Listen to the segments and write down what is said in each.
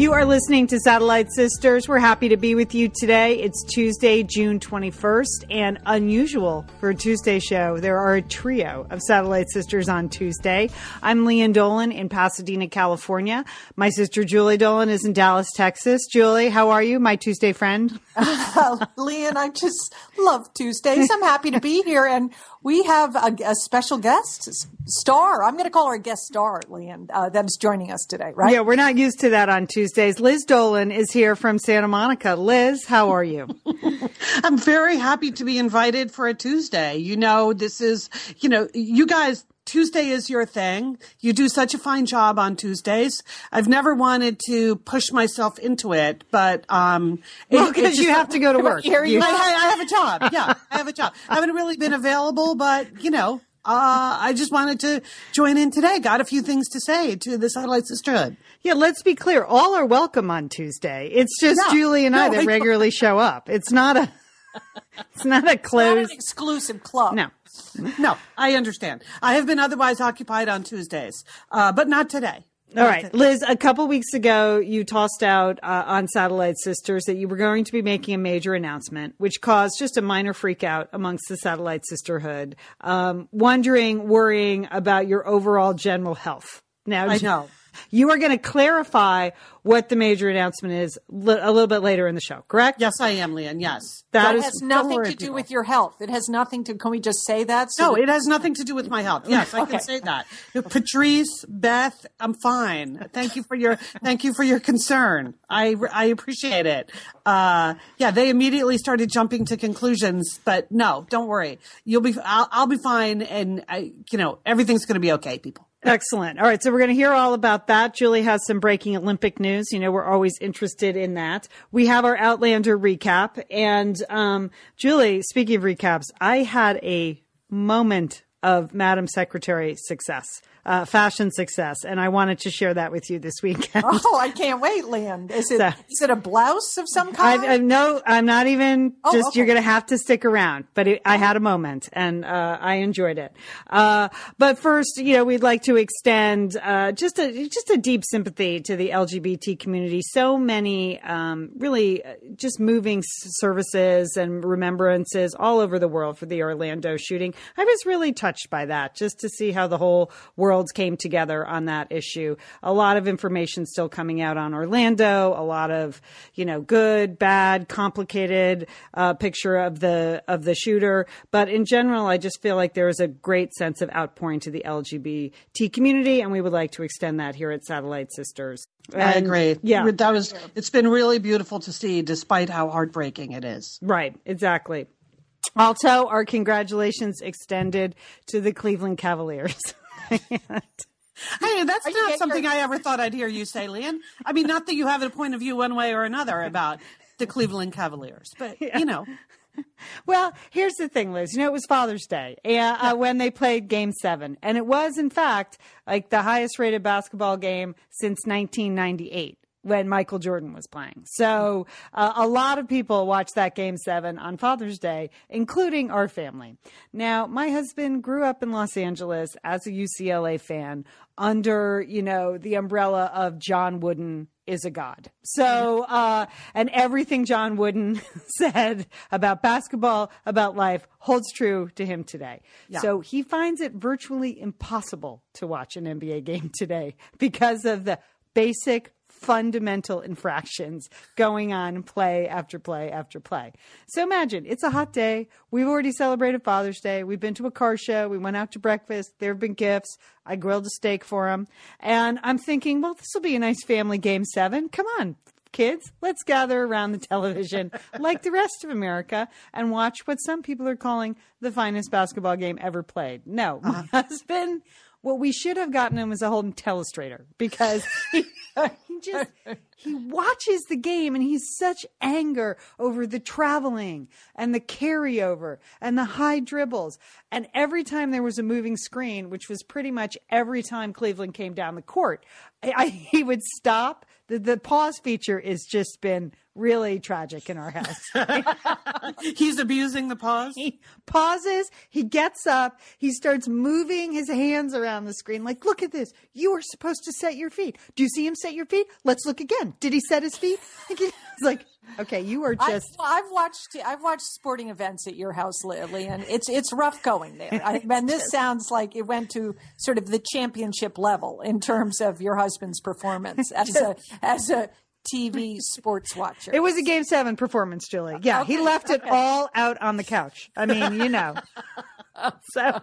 You are listening to Satellite Sisters. We're happy to be with you today. It's Tuesday, June 21st, and unusual for a Tuesday show. There are a trio of Satellite Sisters on Tuesday. I'm Lian Dolan in Pasadena, California. My sister Julie Dolan is in Dallas, Texas. Julie, how are you, my Tuesday friend? Uh, Lian, I just love Tuesdays. I'm happy to be here. And we have a, a special guest star. I'm going to call her a guest star, Lian, uh, that is joining us today, right? Yeah, we're not used to that on Tuesdays. Liz Dolan is here from Santa Monica. Liz, how are you? I'm very happy to be invited for a Tuesday. You know, this is, you know, you guys Tuesday is your thing. You do such a fine job on Tuesdays. I've never wanted to push myself into it, but um, because well, you have to go to work. You, I, I, have a job. Yeah, I have a job. I haven't really been available, but you know, uh, I just wanted to join in today. Got a few things to say to the Satellite Sisterhood. Yeah, let's be clear. All are welcome on Tuesday. It's just yeah, Julie and no, I that I regularly show up. It's not a. It's not a closed not exclusive club. No, no, I understand. I have been otherwise occupied on Tuesdays, uh, but not today. All right, Liz, a couple weeks ago, you tossed out uh, on Satellite Sisters that you were going to be making a major announcement, which caused just a minor freak out amongst the Satellite Sisterhood, um, wondering, worrying about your overall general health. Now, I know. You are going to clarify what the major announcement is li- a little bit later in the show, correct? Yes, I am, Lian. Yes. That is, has nothing to do people. with your health. It has nothing to, can we just say that? So no, that- it has nothing to do with my health. Yes, I okay. can say that. Patrice, Beth, I'm fine. Thank you for your, thank you for your concern. I, I appreciate it. Uh, yeah, they immediately started jumping to conclusions, but no, don't worry. You'll be, I'll, I'll be fine. And I, you know, everything's going to be okay, people. Excellent. All right. So we're going to hear all about that. Julie has some breaking Olympic news. You know, we're always interested in that. We have our Outlander recap. And, um, Julie, speaking of recaps, I had a moment of Madam Secretary success uh, fashion success, and I wanted to share that with you this weekend. Oh, I can't wait, Lian. Is it so, is it a blouse of some kind? I, I, no, I'm not even. Oh, just okay. you're going to have to stick around. But it, I had a moment, and uh, I enjoyed it. Uh, but first, you know, we'd like to extend uh, just a just a deep sympathy to the LGBT community. So many, um, really, uh, just moving services and remembrances all over the world for the Orlando shooting. I was really touched by that, just to see how the whole world worlds came together on that issue. A lot of information still coming out on Orlando, a lot of, you know, good, bad, complicated uh, picture of the of the shooter. But in general, I just feel like there is a great sense of outpouring to the LGBT community, and we would like to extend that here at Satellite Sisters. And, I agree. Yeah, that was. It's been really beautiful to see, despite how heartbreaking it is. Right. Exactly. Also, our congratulations extended to the Cleveland Cavaliers. Hey, that's not something your- I ever thought I'd hear you say, Lian. I mean, not that you have a point of view one way or another about the Cleveland Cavaliers, but yeah. you know. Well, here's the thing, Liz. You know, it was Father's Day uh, yeah. when they played Game Seven, and it was, in fact, like the highest rated basketball game since 1998 when Michael Jordan was playing. So uh, a lot of people watched that game seven on Father's Day, including our family. Now, my husband grew up in Los Angeles as a UCLA fan under, you know, the umbrella of John Wooden is a god. So, uh, and everything John Wooden said about basketball, about life holds true to him today. Yeah. So he finds it virtually impossible to watch an NBA game today because of the basic fundamental infractions going on play after play after play. So imagine it's a hot day. We've already celebrated Father's Day. We've been to a car show. We went out to breakfast. There have been gifts. I grilled a steak for him. And I'm thinking, well, this will be a nice family game seven. Come on, kids, let's gather around the television like the rest of America and watch what some people are calling the finest basketball game ever played. No, my uh-huh. husband what we should have gotten him was a whole telestrator because he, he just he watches the game and he's such anger over the traveling and the carryover and the high dribbles. And every time there was a moving screen which was pretty much every time cleveland came down the court I, I, he would stop the, the pause feature has just been really tragic in our house. He's abusing the pause. He pauses, he gets up, he starts moving his hands around the screen like, look at this. You were supposed to set your feet. Do you see him set your feet? Let's look again. Did he set his feet? It's like, okay, you are just. I've, I've, watched. I've watched sporting events at your house lately, and it's it's rough going there. I, and this sounds like it went to sort of the championship level in terms of your husband's performance as a as a TV sports watcher. It was a game seven performance, Julie. Yeah, okay, he left it all out on the couch. I mean, you know. so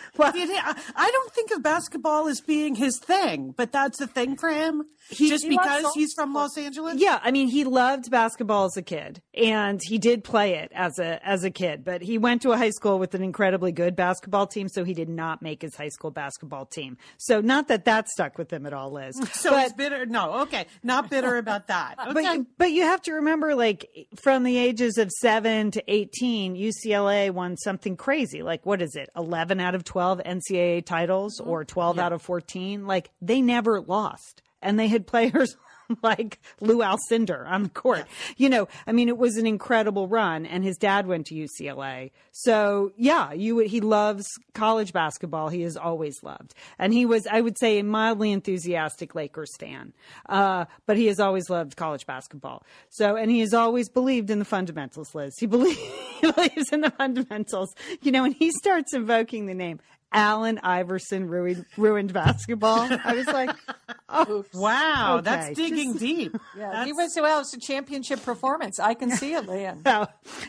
well, I don't think of basketball as being his thing, but that's a thing for him. He, just he because he's from Los Angeles. Yeah, I mean, he loved basketball as a kid, and he did play it as a as a kid. But he went to a high school with an incredibly good basketball team, so he did not make his high school basketball team. So not that that stuck with him at all, Liz. So but, bitter. No, okay, not bitter about that. Okay. But but you have to remember, like from the ages of seven to eighteen, UCLA won something crazy. Like what is it? Eleven out of twelve NCAA titles, mm-hmm. or twelve yeah. out of fourteen. Like they never lost and they had players like Lou Alcindor on the court. You know, I mean, it was an incredible run, and his dad went to UCLA. So yeah, you he loves college basketball. He has always loved, and he was, I would say, a mildly enthusiastic Lakers fan. Uh, but he has always loved college basketball. So, and he has always believed in the fundamentals. Liz, he, believe, he believes in the fundamentals. You know, when he starts invoking the name Allen Iverson ruined, ruined basketball. I was like, oh, wow, okay. that's digging Just, deep. Yeah, that's... he was well, it's a championship performance. I can see it, Lian. So,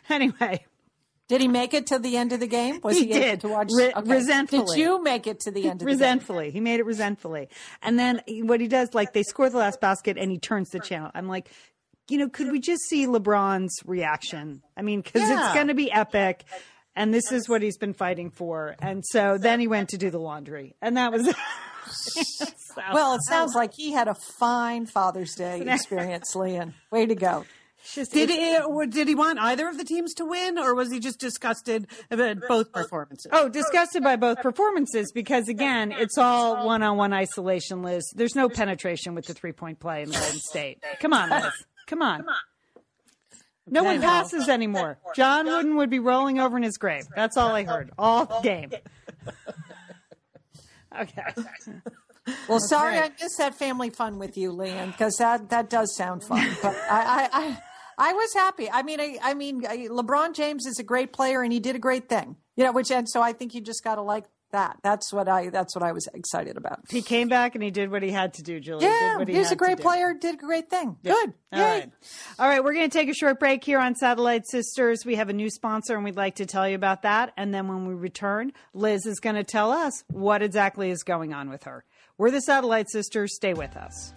anyway. Did he make it to the end of the game? Was he, he did. to watch? Re- okay. Resentfully. Did you make it to the end of the resentfully. game? He made it resentfully. And then what he does, like they score the last basket and he turns the channel. I'm like, you know, could we just see LeBron's reaction? I mean, because yeah. it's going to be epic and this is what he's been fighting for. And so then he went to do the laundry, and that was. so, well, it sounds like he had a fine Father's Day experience, Lian. Way to go. Just, did he did he want either of the teams to win, or was he just disgusted about both performances? Oh, disgusted by both performances because again, it's all one-on-one isolation. Liz, there's no penetration with the three-point play in Golden State. Come on, Liz. Come on. No one passes anymore. John Wooden would be rolling over in his grave. That's all I heard all game. Okay. Well, sorry I missed that family fun with you, Lian, because that that does sound fun. But I, I, I, I was happy. I mean, I, I mean, LeBron James is a great player, and he did a great thing. You know, which and so I think you just got to like that. That's what I. That's what I was excited about. He came back and he did what he had to do, Julie. Yeah, he he's a great player. Did a great thing. Yeah. Good. All right. All right. We're going to take a short break here on Satellite Sisters. We have a new sponsor, and we'd like to tell you about that. And then when we return, Liz is going to tell us what exactly is going on with her. We're the Satellite Sisters. Stay with us.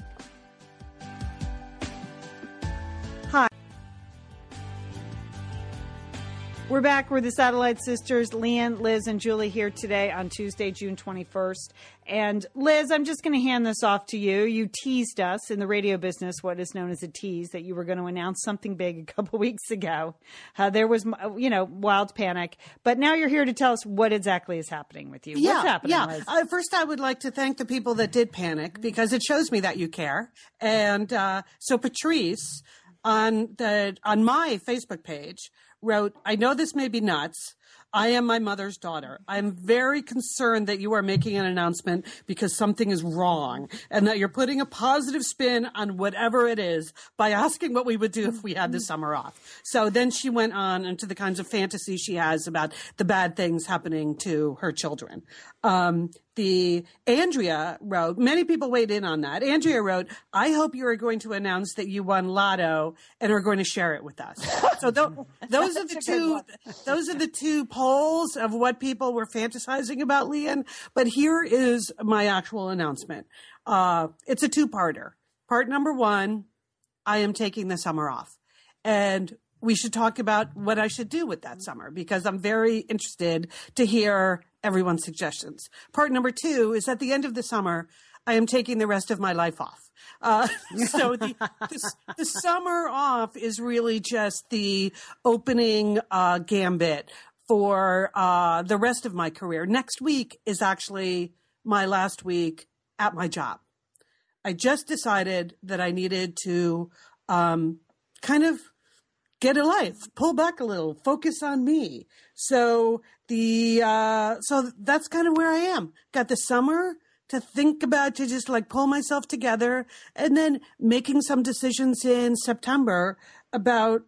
We're back. We're the Satellite Sisters, Lian, Liz, and Julie here today on Tuesday, June 21st. And Liz, I'm just going to hand this off to you. You teased us in the radio business, what is known as a tease, that you were going to announce something big a couple weeks ago. Uh, there was, you know, wild panic. But now you're here to tell us what exactly is happening with you. Yeah, What's happening, yeah. Uh, first, I would like to thank the people that did panic because it shows me that you care. And uh, so Patrice on the on my Facebook page wrote, I know this may be nuts. I am my mother's daughter. I'm very concerned that you are making an announcement because something is wrong and that you're putting a positive spin on whatever it is by asking what we would do if we had the summer off. So then she went on into the kinds of fantasy she has about the bad things happening to her children. Um, the Andrea wrote, many people weighed in on that. Andrea wrote, I hope you are going to announce that you won lotto and are going to share it with us. So th- those are the two, those are the two polls of what people were fantasizing about Lian. But here is my actual announcement. Uh, it's a two parter. Part number one, I am taking the summer off and we should talk about what I should do with that summer because I'm very interested to hear everyone's suggestions. Part number two is at the end of the summer, I am taking the rest of my life off. Uh, so the, the, the, summer off is really just the opening uh, gambit for uh, the rest of my career. Next week is actually my last week at my job. I just decided that I needed to um, kind of get a life, pull back a little, focus on me. So the uh, so that's kind of where I am. Got the summer to think about to just like pull myself together and then making some decisions in September about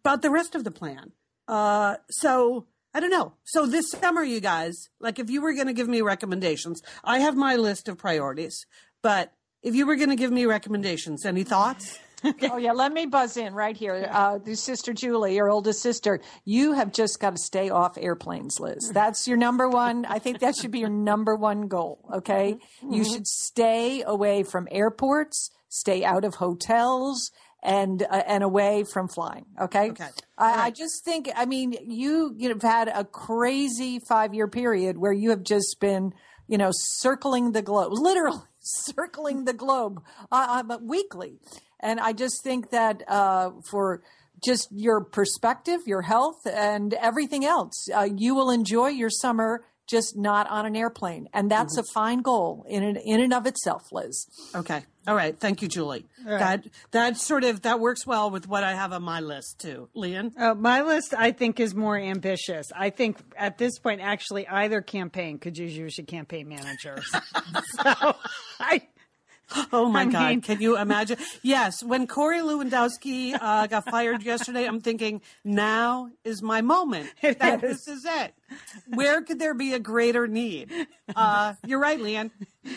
about the rest of the plan. Uh, so I don't know. So this summer, you guys, like if you were going to give me recommendations, I have my list of priorities, but if you were going to give me recommendations, any thoughts? Oh yeah, let me buzz in right here. Uh, the sister Julie, your oldest sister, you have just got to stay off airplanes, Liz. That's your number one. I think that should be your number one goal. Okay, mm-hmm. you should stay away from airports, stay out of hotels, and uh, and away from flying. Okay. Okay. I, I, just think. I mean, you you've had a crazy five year period where you have just been, you know, circling the globe, literally circling the globe uh, uh weekly and I just think that uh, for just your perspective, your health, and everything else, uh, you will enjoy your summer just not on an airplane. And that's mm-hmm. a fine goal in and, in and of itself, Liz. Okay. All right. Thank you, Julie. Right. That that sort of that works well with what I have on my list too. Lian. Uh, my list I think is more ambitious. I think at this point actually either campaign could use you as a campaign manager. so I Oh my I God! Mean, Can you imagine? Yes, when Corey Lewandowski uh, got fired yesterday, I'm thinking now is my moment. That, is. This is it. Where could there be a greater need? Uh, you're right, Lian.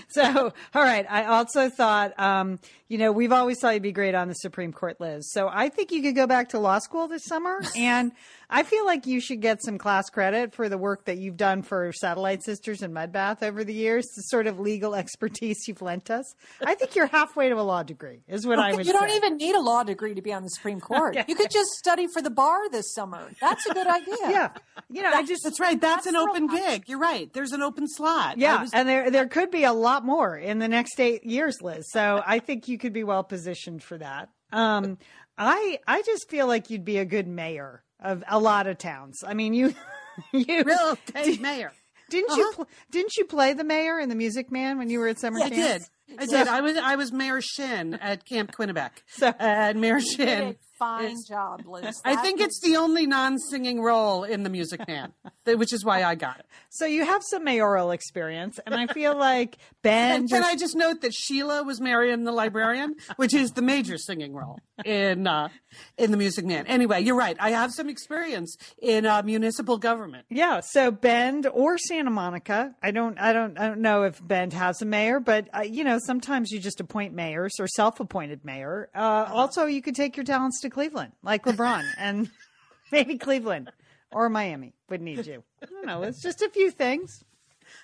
So, all right. I also thought, um, you know, we've always thought you'd be great on the Supreme Court, Liz. So I think you could go back to law school this summer and I feel like you should get some class credit for the work that you've done for Satellite Sisters and Mudbath over the years, the sort of legal expertise you've lent us. I think you're halfway to a law degree, is what I would You say. don't even need a law degree to be on the Supreme Court. okay. You could just study for the bar this summer. That's a good idea. Yeah. You know, I just. Right. That's, that's an open gig. You're right. There's an open slot. Yeah. Was- and there, there could be a lot more in the next eight years, Liz. So I think you could be well positioned for that. Um, I, I just feel like you'd be a good mayor of a lot of towns. I mean, you, you real okay, mayor. Didn't uh-huh. you pl- didn't you play the mayor in the Music Man when you were at summer yeah, camp? I did. I did. I was I was Mayor Shinn at Camp Quinnipiac. So and Mayor Shinn fine job, Liz. I think it's the only non-singing role in the Music Man, which is why I got it. So you have some mayoral experience, and I feel like Bend. And can I just note that Sheila was Marion the librarian, which is the major singing role in uh, in the Music Man. Anyway, you're right. I have some experience in uh, municipal government. Yeah. So Bend or Santa Monica. I don't. I don't. I don't know if Bend has a mayor, but uh, you know, sometimes you just appoint mayors or self-appointed mayor. Uh, uh-huh. also, you could take your talents to Cleveland, like LeBron, and maybe Cleveland or Miami would need you. I don't know. It's just a few things.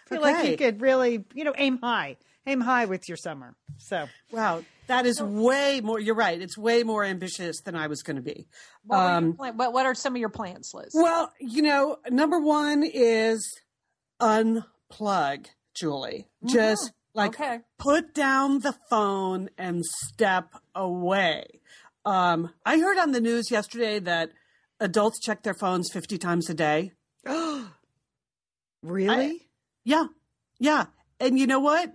I feel okay. like you could really, you know, aim high, aim high with your summer. So, wow, that is way more. You're right. It's way more ambitious than I was going to be. What, um, what, what are some of your plans, Liz? Well, you know, number one is unplug, Julie. Mm-hmm. Just like okay. put down the phone and step away. Um, I heard on the news yesterday that adults check their phones 50 times a day. really? I, yeah. Yeah. And you know what?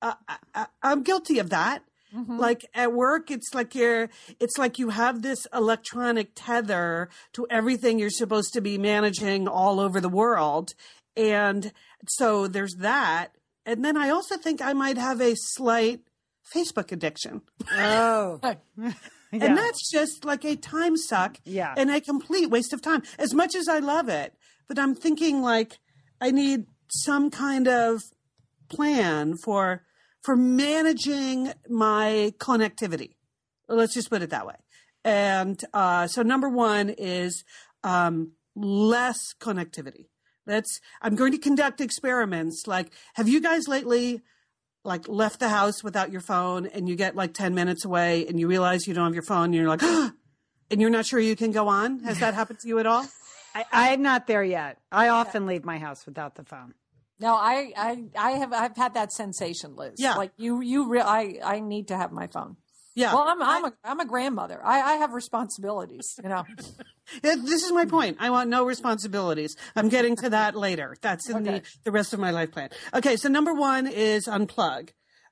Uh, I, am guilty of that. Mm-hmm. Like at work, it's like you're, it's like you have this electronic tether to everything you're supposed to be managing all over the world. And so there's that. And then I also think I might have a slight Facebook addiction. Oh. Yeah. And that's just like a time suck yeah. and a complete waste of time. As much as I love it, but I'm thinking like I need some kind of plan for for managing my connectivity. Let's just put it that way. And uh, so number one is um, less connectivity. That's I'm going to conduct experiments. Like, have you guys lately like left the house without your phone and you get like 10 minutes away and you realize you don't have your phone and you're like and you're not sure you can go on has that happened to you at all I, I'm not there yet. I often leave my house without the phone. No, I, I, I have, I've had that sensation, Liz. Yeah. Like you, you, re- I, I need to have my phone. Yeah. Well, I'm, I'm a, I'm a grandmother. I, I have responsibilities. You know. This is my point. I want no responsibilities. I'm getting to that later. That's in Okay. the, the rest of my life plan. Okay, so number one is unplug.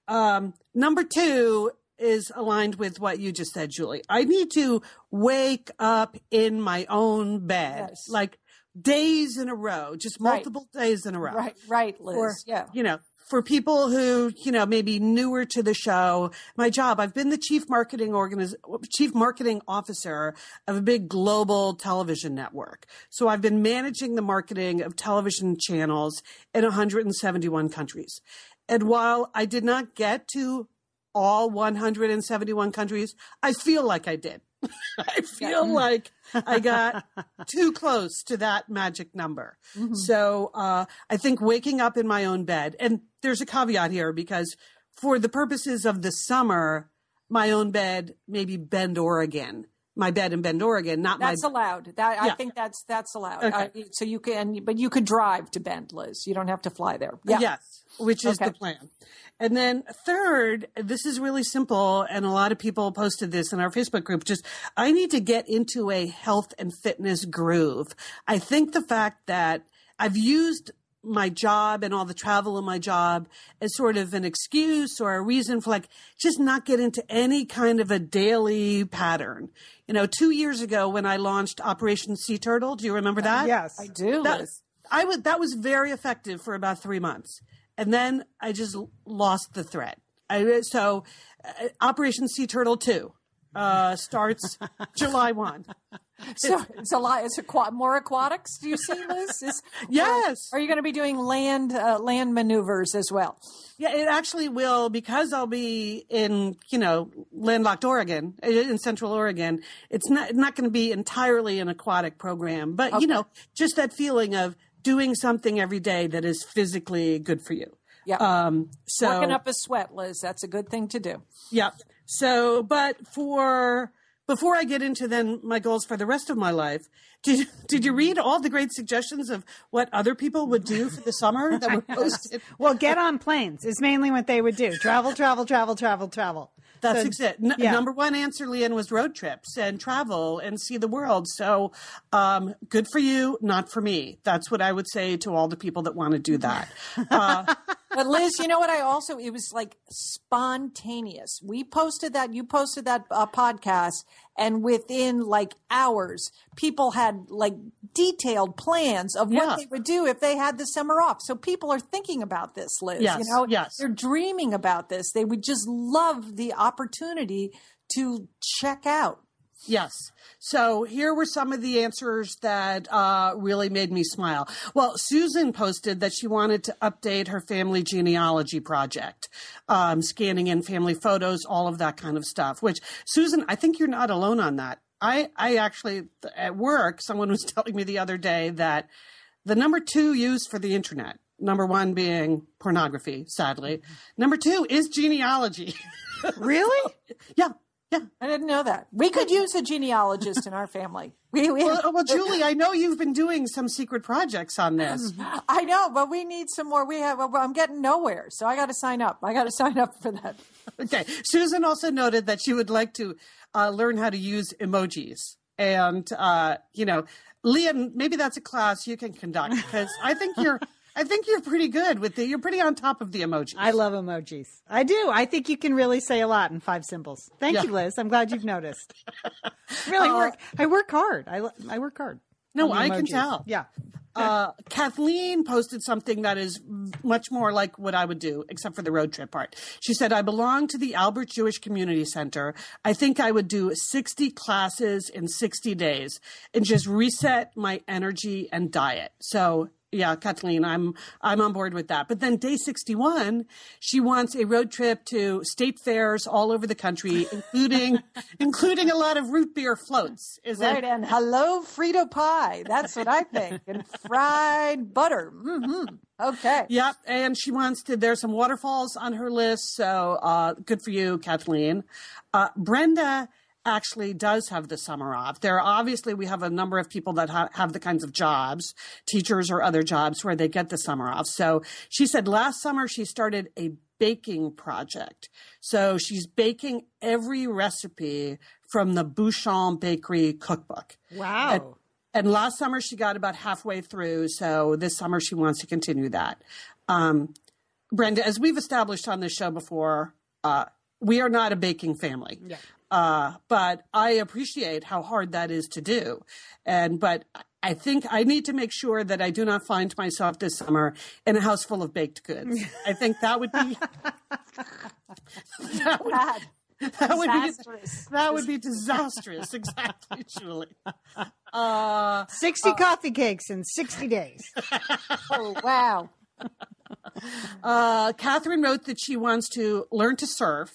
Um, number two is aligned with what you just said, Julie. I need to wake up in my own bed, Yes. like days in a row, just Right. multiple days in a row. Right, right, Liz. Or, yeah. you know, for people who, you know, maybe newer to the show, my job, I've been the chief marketing organiz- chief marketing officer of a big global television network. So I've been managing the marketing of television channels in 171 countries. And while I did not get to all 171 countries, I feel like I did. I feel like I got too close to that magic number. So uh, I think waking up in my own bed, and there's a caveat here because for the purposes of the summer, my own bed, maybe Bend, Oregon, my bed in Bend, Oregon, not That's my. allowed. That I think that's that's allowed. Okay. Uh, so you can, but you could drive to Bend, Liz. You don't have to fly there. Yeah. Yes, which is Okay. the plan. And then third, this is really simple, and a lot of people posted this in our Facebook group. Just I need to get into a health and fitness groove. I think the fact that I've used my job and all the travel in my job as sort of an excuse or a reason for like just not get into any kind of a daily pattern. You know, two years ago when I launched Operation Sea Turtle, do you remember that? Yes. I do, that, Liz. I was that was very effective for about three months, and then I just lost the thread. I, so, uh, Operation Sea Turtle Two uh, starts July one. So it's a lot. It's aqua- more aquatics. Do you see, Liz? Is, Yes. Are you going to be doing land uh, land maneuvers as well? Yeah, it actually will because I'll be in you know landlocked Oregon in Central Oregon. It's not not going to be entirely an aquatic program, but you know just that feeling of doing something every day that is physically good for you. Yeah. Um, so Working up a sweat, Liz. That's a good thing to do. Yep. So, but for before I get into then my goals for the rest of my life, did did you read all the great suggestions of what other people would do for the summer that were posted? Well, get on planes is mainly what they would do. Travel, travel, travel, travel, travel. That's So- it. N- yeah. Number one answer, Lian, was road trips and travel and see the world. So, um, good for you, not for me. That's what I would say to all the people that want to do that. Uh, But Liz, you know what? I also it was like spontaneous. We posted that. You posted that uh, podcast, and within like hours, people had like detailed plans of Yeah. what they would do if they had the summer off. So people are thinking about this, Liz. Yes, you know, yes. they're dreaming about this. They would just love the opportunity to check out. Yes. So here were some of the answers that uh, really made me smile. Well, Susan posted that she wanted to update her family genealogy project, um, scanning in family photos, all of that kind of stuff. Which Susan, I think you're not alone on that. I, I actually at work, someone was telling me the other day that the number two used for the internet, number one being pornography, sadly, number two is genealogy. Really? yeah. Yeah. I didn't know that. We could use a genealogist in our family. We, we Well, well, Julie, I know you've been doing some secret projects on this. I know, but we need some more. We have. I'm getting nowhere, so I got to sign up. I got to sign up for that. Okay. Susan also noted that she would like to uh, learn how to use emojis. And, uh, you know, Lian, maybe that's a class you can conduct because I think you're. I think you're pretty good with the. You're pretty on top of the emojis. I love emojis. I do. I think you can really say a lot in five symbols. Thank Yeah. you, Liz. I'm glad you've noticed. really work. I work hard. I, I work hard. No, I can tell. Yeah. uh, Kathleen posted something that is much more like what I would do, except for the road trip part. She said, I belong to the Alpert Jewish Community Center. I think I would do 60 classes in 60 days and just reset my energy and diet. So, yeah, Kathleen, I'm I'm on board with that. But then day 61, she wants a road trip to state fairs all over the country, including including a lot of root beer floats. Is that Right, it? and hello Frito pie. That's what I think, and fried butter. Mm-hmm. Okay. Yep, and she wants to. There's some waterfalls on her list, so uh, good for you, Kathleen. Uh, Brenda actually does have the summer off. There obviously we have a number of people that ha- have the kinds of jobs, teachers or other jobs where they get the summer off. So she said last summer she started a baking project. So she's baking every recipe from the Bouchon Bakery cookbook. Wow. And, and last summer she got about halfway through. So this summer she wants to continue that. Um, Brenda, as we've established on this show before, uh, we are not a baking family. Yeah. Uh, but I appreciate how hard that is to do. And, but I think I need to make sure that I do not find myself this summer in a house full of baked goods. I think that would be, that would, Bad. that would be, Disastrous. that would be disastrous. Exactly, Julie. Uh, 60 coffee cakes in 60 days. Oh, wow. Uh, Catherine wrote that she wants to learn to surf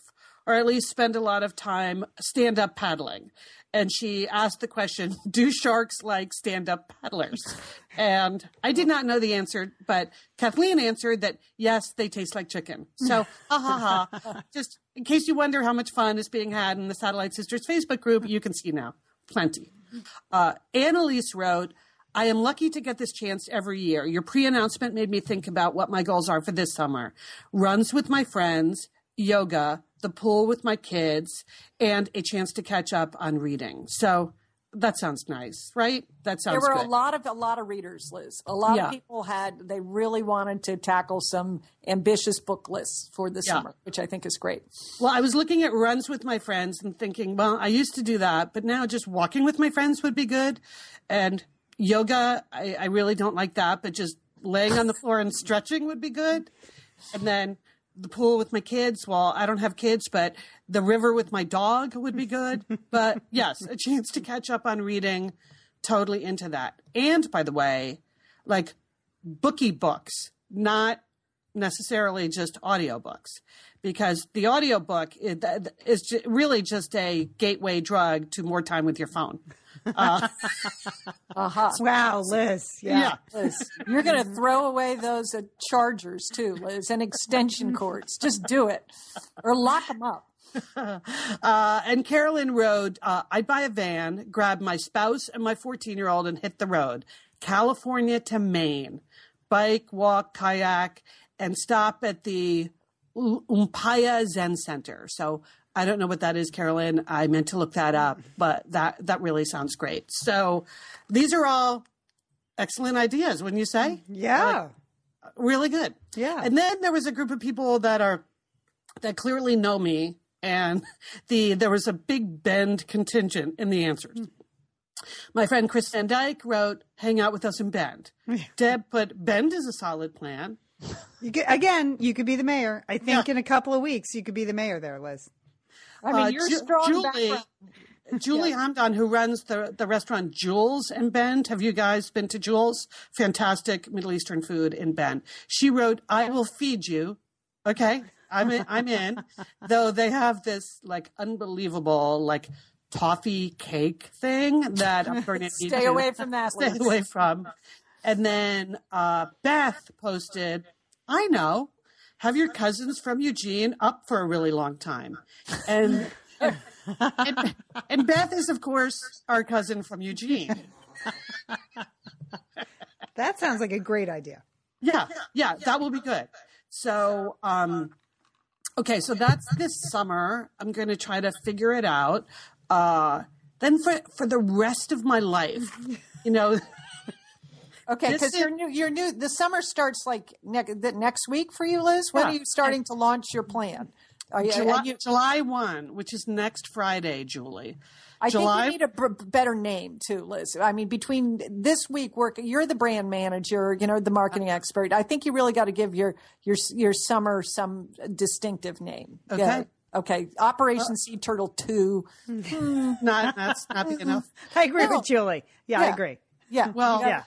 or at least spend a lot of time stand up paddling. And she asked the question Do sharks like stand up paddlers? And I did not know the answer, but Kathleen answered that yes, they taste like chicken. So, ha ha ha. Just in case you wonder how much fun is being had in the Satellite Sisters Facebook group, you can see now. Plenty. Uh, Annalise wrote, I am lucky to get this chance every year. Your pre announcement made me think about what my goals are for this summer runs with my friends, yoga, the pool with my kids, and a chance to catch up on reading. So that sounds nice, right? That sounds There were good. a lot of a lot of readers, Liz. A lot Yeah. of people had they really wanted to tackle some ambitious book lists for the Yeah. summer, which I think is great. Well, I was looking at runs with my friends and thinking, well, I used to do that, but now just walking with my friends would be good. And yoga, I, I really don't like that, but just laying on the floor and stretching would be good. And then the pool with my kids. Well, I don't have kids, but the river with my dog would be good. But yes, a chance to catch up on reading, totally into that. And by the way, like booky books, not necessarily just audiobooks because the audiobook is, is really just a gateway drug to more time with your phone. Uh-huh. Wow, Liz. Yeah. Liz, you're going to throw away those uh, chargers too, Liz, and extension cords. Just do it, or lock them up. Uh, and Carolyn wrote, uh, I'd buy a van, grab my spouse and my 14 year old and hit the road. California to Maine. Bike, walk, kayak, and stop at the U- Upaya Zen Center. So I don't know what that is, Carolyn. I meant to look that up, but that, that really sounds great. So these are all excellent ideas, wouldn't you say? Yeah. Uh, really good. Yeah. And then there was a group of people that are that clearly know me, and the there was a big Bend contingent in the answers. Hmm. My friend Chris Van Dyke wrote, "Hang out with us in Bend." Deb put, "Bend is a solid plan." You could, again, you could be the mayor. I think Yeah. in a couple of weeks, you could be the mayor there, Liz. I mean, Uh, your Ju- strong Julie, background. Julie Hamdan, who runs the, the restaurant Jules in Bend. Have you guys been to Jules? Fantastic Middle Eastern food in Bend. She wrote, I will feed you. Okay. I'm in, I'm in. Though they have this like unbelievable, like toffee cake thing that I'm going to need Stay away from that. stay away from. And then uh, Beth posted, I know, have your cousins from Eugene up for a really long time. And, and, and Beth is, of course, our cousin from Eugene. That sounds like a great idea. Yeah, yeah, that will be good. So, um, okay, so that's this summer. I'm going to try to figure it out. Uh, then for for the rest of my life, you know, Okay, because is- your new, your new, the summer starts like ne- the next week for you, Liz. When Yeah. are you starting to launch your plan? Are you, July, you- July 1, which is next Friday, Julie. I July, think you need a better name too, Liz. I mean, between this week work, you're the brand manager, you know, the marketing expert. I think you really got to give your your your summer some distinctive name. Okay. Yeah. Okay. Operation uh, Sea Turtle Two. Hmm, not, that's not big enough. I agree No. with Julie. Yeah, I agree. Yeah. Well, Yeah.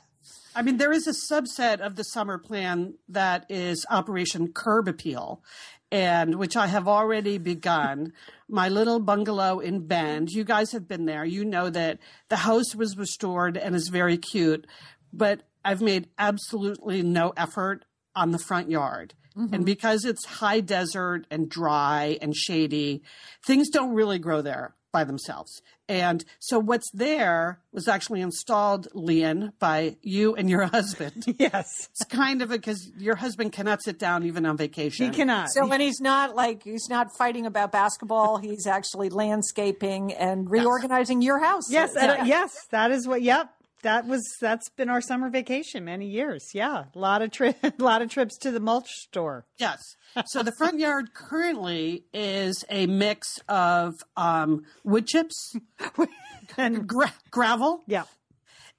I mean, there is a subset of the summer plan that is Operation Curb Appeal, and which I have already begun. My little bungalow in Bend. You guys have been there. You know that the house was restored and is very cute, but I've made absolutely no effort on the front yard. Mm-hmm. And because it's high desert and dry and shady, things don't really grow there by themselves. And so what's there was actually installed, Lian, by you and your husband. Yes. It's kind of because your husband cannot sit down even on vacation. He cannot. So when he's not like he's not fighting about basketball, he's actually landscaping and reorganizing your house. Yes, Yeah. and, uh, yes, that is what. Yep, that was that's been our summer vacation many years. Yeah, a lot of trip, a lot of trips to the mulch store. Yes. So the front yard currently is a mix of um, wood chips, and gra- gravel, yeah,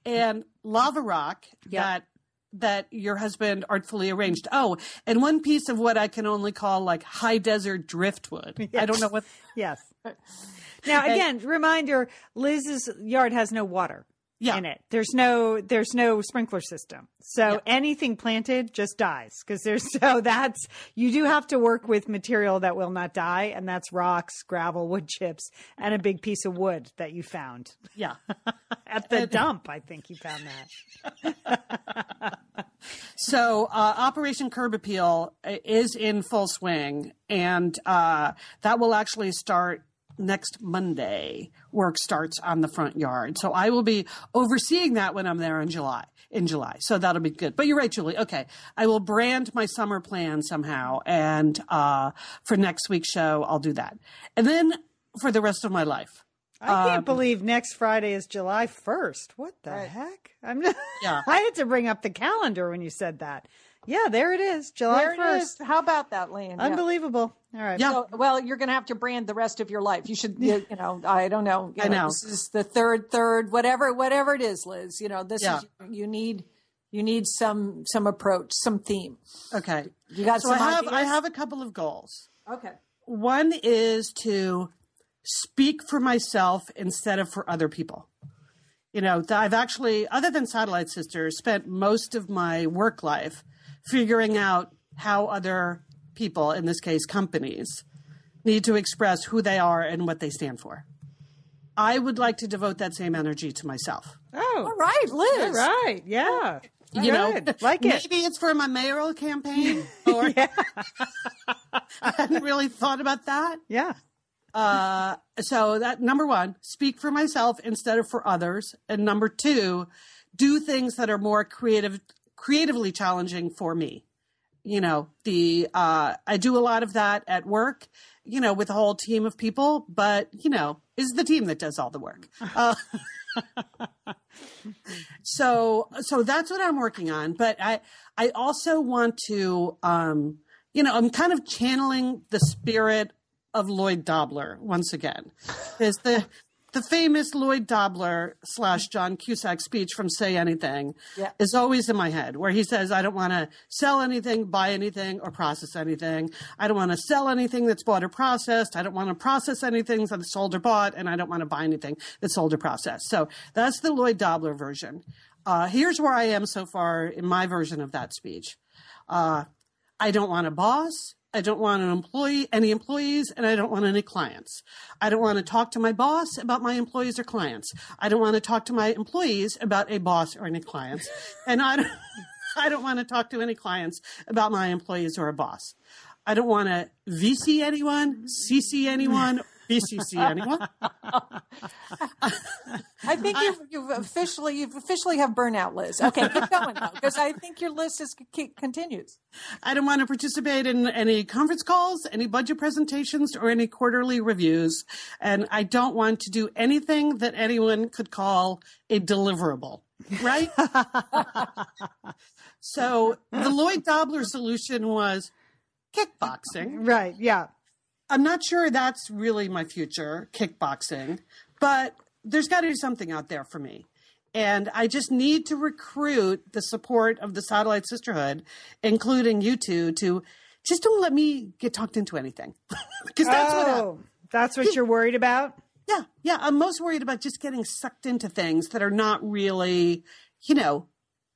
and lava rock Yeah. that that your husband artfully arranged. Oh, and one piece of what I can only call like high desert driftwood. I don't know what. yes. Now again, reminder: Liz's yard has no water Yeah. in it. There's no there's no sprinkler system, so anything planted just dies because there's so that's you do have to work with material that will not die, and that's rocks, gravel, wood chips, and a big piece of wood that you found. Yeah. At the dump, I think you found that. So uh, Operation Curb Appeal is in full swing, and uh, that will actually start next Monday. Work starts on the front yard, so I will be overseeing that when I'm there in July. In July, so that'll be good. But you're right, Julie. Okay, I will brand my summer plan somehow, and uh, for next week's show, I'll do that, and then for the rest of my life. I Um, can't believe next Friday is July 1st. What the heck? I'm not, Yeah. I had to bring up the calendar when you said that. Yeah, there it is. July There 1st. is. How about that, Lane? Yeah. Unbelievable. All right. Yeah. So, well, you're going to have to brand the rest of your life. You should, you, you know, I don't know. You I know. This is the third, third, whatever, whatever it is, Liz. You know, this Yeah. is you need, you need some some approach, some theme. Okay, You got so some I have I have a couple of goals. Okay. One is to speak for myself instead of for other people. You know, I've actually, other than Satellite Sisters, spent most of my work life figuring out how other people, in this case companies, need to express who they are and what they stand for. I would like to devote that same energy to myself. Oh, All right, Liz. all right. Yeah. You know, like it. maybe it's for my mayoral campaign, or I hadn't really thought about that. Yeah. Uh, so that number one, speak for myself instead of for others, and number two, do things that are more creative, creatively challenging for me. You know, the uh, I do a lot of that at work. You know, with a whole team of people, but you know, is the team that does all the work. Uh, so so that's what I'm working on. But I I also want to um, you know, I'm kind of channeling the spirit of Lloyd Dobler once again. Is the the famous Lloyd Dobler slash John Cusack speech from Say Anything Yeah. is always in my head, where he says, I don't want to sell anything, buy anything, or process anything. I don't want to sell anything that's bought or processed. I don't want to process anything that's sold or bought, and I don't want to buy anything that's sold or processed. So that's the Lloyd Dobler version. Uh, here's where I am so far in my version of that speech. Uh, I don't want a boss. I don't want an employee, any employees, and I don't want any clients. I don't want to talk to my boss about my employees or clients. I don't want to talk to my employees about a boss or any clients. And I don't, I don't want to talk to any clients about my employees or a boss. I don't want to VC anyone, CC anyone, BCC anyone. I think you've, you've officially you've officially have burnout, Liz. Okay, keep going though, because I think your list is c- continues. I don't want to participate in any conference calls, any budget presentations, or any quarterly reviews. And I don't want to do anything that anyone could call a deliverable, right? so the Lloyd Dobler solution was kickboxing. Right. Yeah. I'm not sure that's really my future, kickboxing, but there's got to be something out there for me. And I just need to recruit the support of the Satellite Sisterhood, including you two, to just don't let me get talked into anything. because that's what oh, that's what you're worried about? Yeah, yeah. I'm most worried about just getting sucked into things that are not really, you know,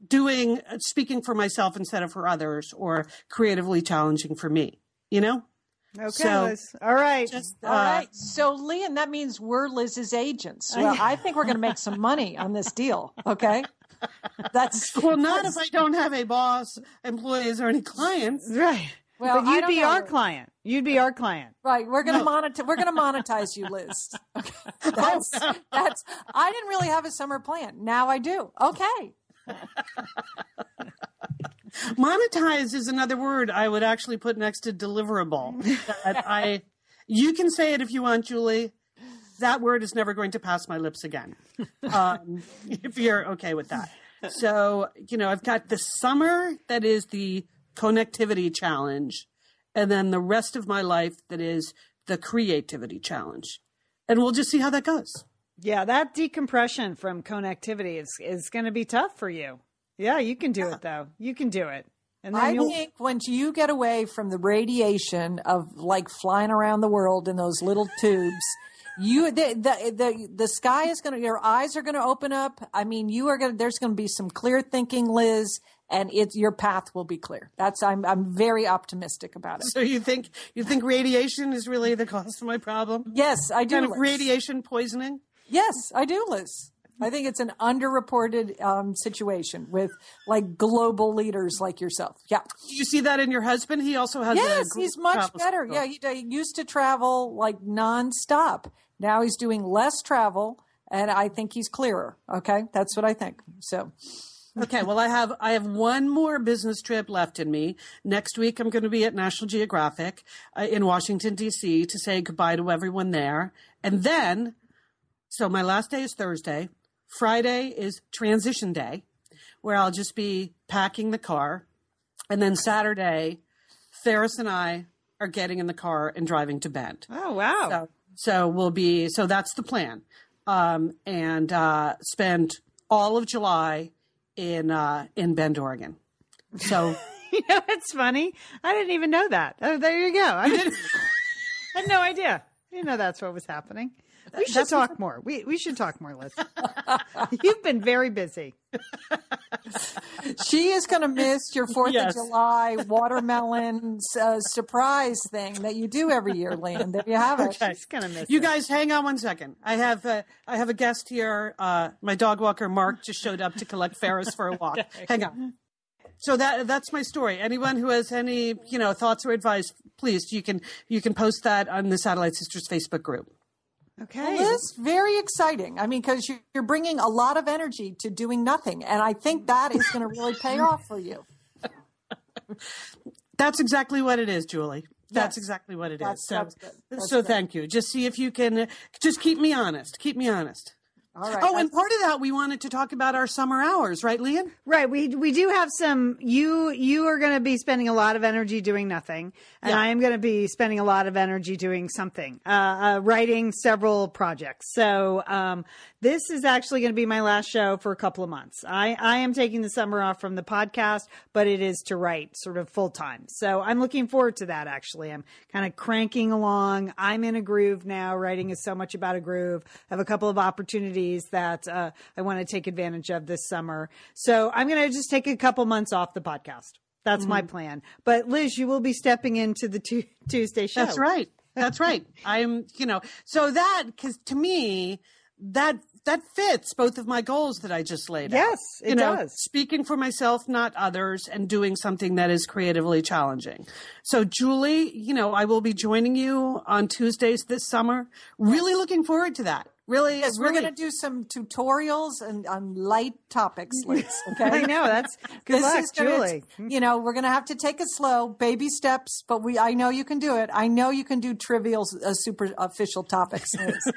doing, uh, speaking for myself instead of for others or creatively challenging for me, you know? Okay, So- Liz. All right. Just, uh, All right. So, Lian, that means we're Liz's agents. Well, I think we're going to make some money on this deal. Okay. That's Well, not if I don't have a boss, employees, or any clients. right. Well, but you'd be know. our client. You'd be our client. Right, we're gonna monetize. We're gonna monetize you, Liz. Okay. That's oh, that's. I didn't really have a summer plan. Now I do. Okay. Monetize is another word I would actually put next to deliverable. I, you can say it if you want, Julie. That word is never going to pass my lips again. Um, if you're okay with that. So, you know, I've got the summer that is the connectivity challenge, and then the rest of my life that is the creativity challenge. And we'll just see how that goes. Yeah, that decompression from connectivity is is going to be tough for you. Yeah, you can do it though. You can do it. And then I you'll think once you get away from the radiation of like flying around the world in those little tubes, you the the the, the sky is going to your eyes are going to open up. I mean, you are going to there's going to be some clear thinking, Liz, and it's your path will be clear. That's I'm I'm very optimistic about it. So you think you think radiation is really the cause of my problem? Yes, I do. Kind of radiation poisoning? Yes, I do, Liz. I think it's an underreported um, situation with like global leaders like yourself. Yeah. Do you see that in your husband? He also has. Yes, he's much better. Yeah, he, he used to travel like nonstop. Now he's doing less travel, and I think he's clearer. Okay, that's what I think. So, Okay, well, I have I have one more business trip left in me. Next week, I'm going to be at National Geographic uh, in Washington D.C. to say goodbye to everyone there, and then, so my last day is Thursday. Friday is transition day, where I'll just be packing the car, and then Saturday, Ferris and I are getting in the car and driving to Bend. Oh wow. So, so we'll be so that's the plan, um, and uh, spend all of July in uh, in Bend, Oregon. So You know, it's funny. I didn't even know that. Oh, there you go. I, didn't, I had no idea. I didn't know that's what was happening. We should talk more. We we should talk more, Liz. You've been very busy. she is going to miss your Fourth Yes. of July watermelon uh, surprise thing that you do every year, Lynn. There you have it. Okay. She's gonna miss you it. guys hang on one second. I have uh, I have a guest here. Uh, my dog walker Mark just showed up to collect Ferris for a walk. Hang on. So that that's my story. Anyone who has any you know thoughts or advice, please you can you can post that on the Satellite Sisters Facebook group. Okay. Liz, very exciting. I mean, because you're bringing a lot of energy to doing nothing, and I think that is going to really pay off for you. That's exactly what it is, Julie. That's Yes. exactly what it is. That's- so, good. That's so good. thank you. Just see if you can just keep me honest. Keep me honest. All right. Oh, and part of that we wanted to talk about our summer hours, right, Lian? Right. We we do have some. You you are going to be spending a lot of energy doing nothing, and Yeah. I am going to be spending a lot of energy doing something, uh, uh, writing several projects. So um, this is actually going to be my last show for a couple of months. I I am taking the summer off from the podcast, but it is to write sort of full time. So I'm looking forward to that. Actually, I'm kind of cranking along. I'm in a groove now. Writing is so much about a groove. I have a couple of opportunities that uh, I want to take advantage of this summer. So I'm going to just take a couple months off the podcast. That's my plan. But Liz, you will be stepping into the tu- Tuesday show. That's right. That's right. I'm, you know, so that because to me that that fits both of my goals that I just laid out. Yes, it you know, does. Speaking for myself, not others, and doing something that is creatively challenging. So, Julie, you know, I will be joining you on Tuesdays this summer. Really looking forward to that. Really, Yes, we're going to do some tutorials and on light topics, Liz. Okay. I know. That's good This luck, is gonna- Julie. You know, we're going to have to take it slow, baby steps, but we. I know you can do it. I know you can do trivial, uh, super official topics. Liz.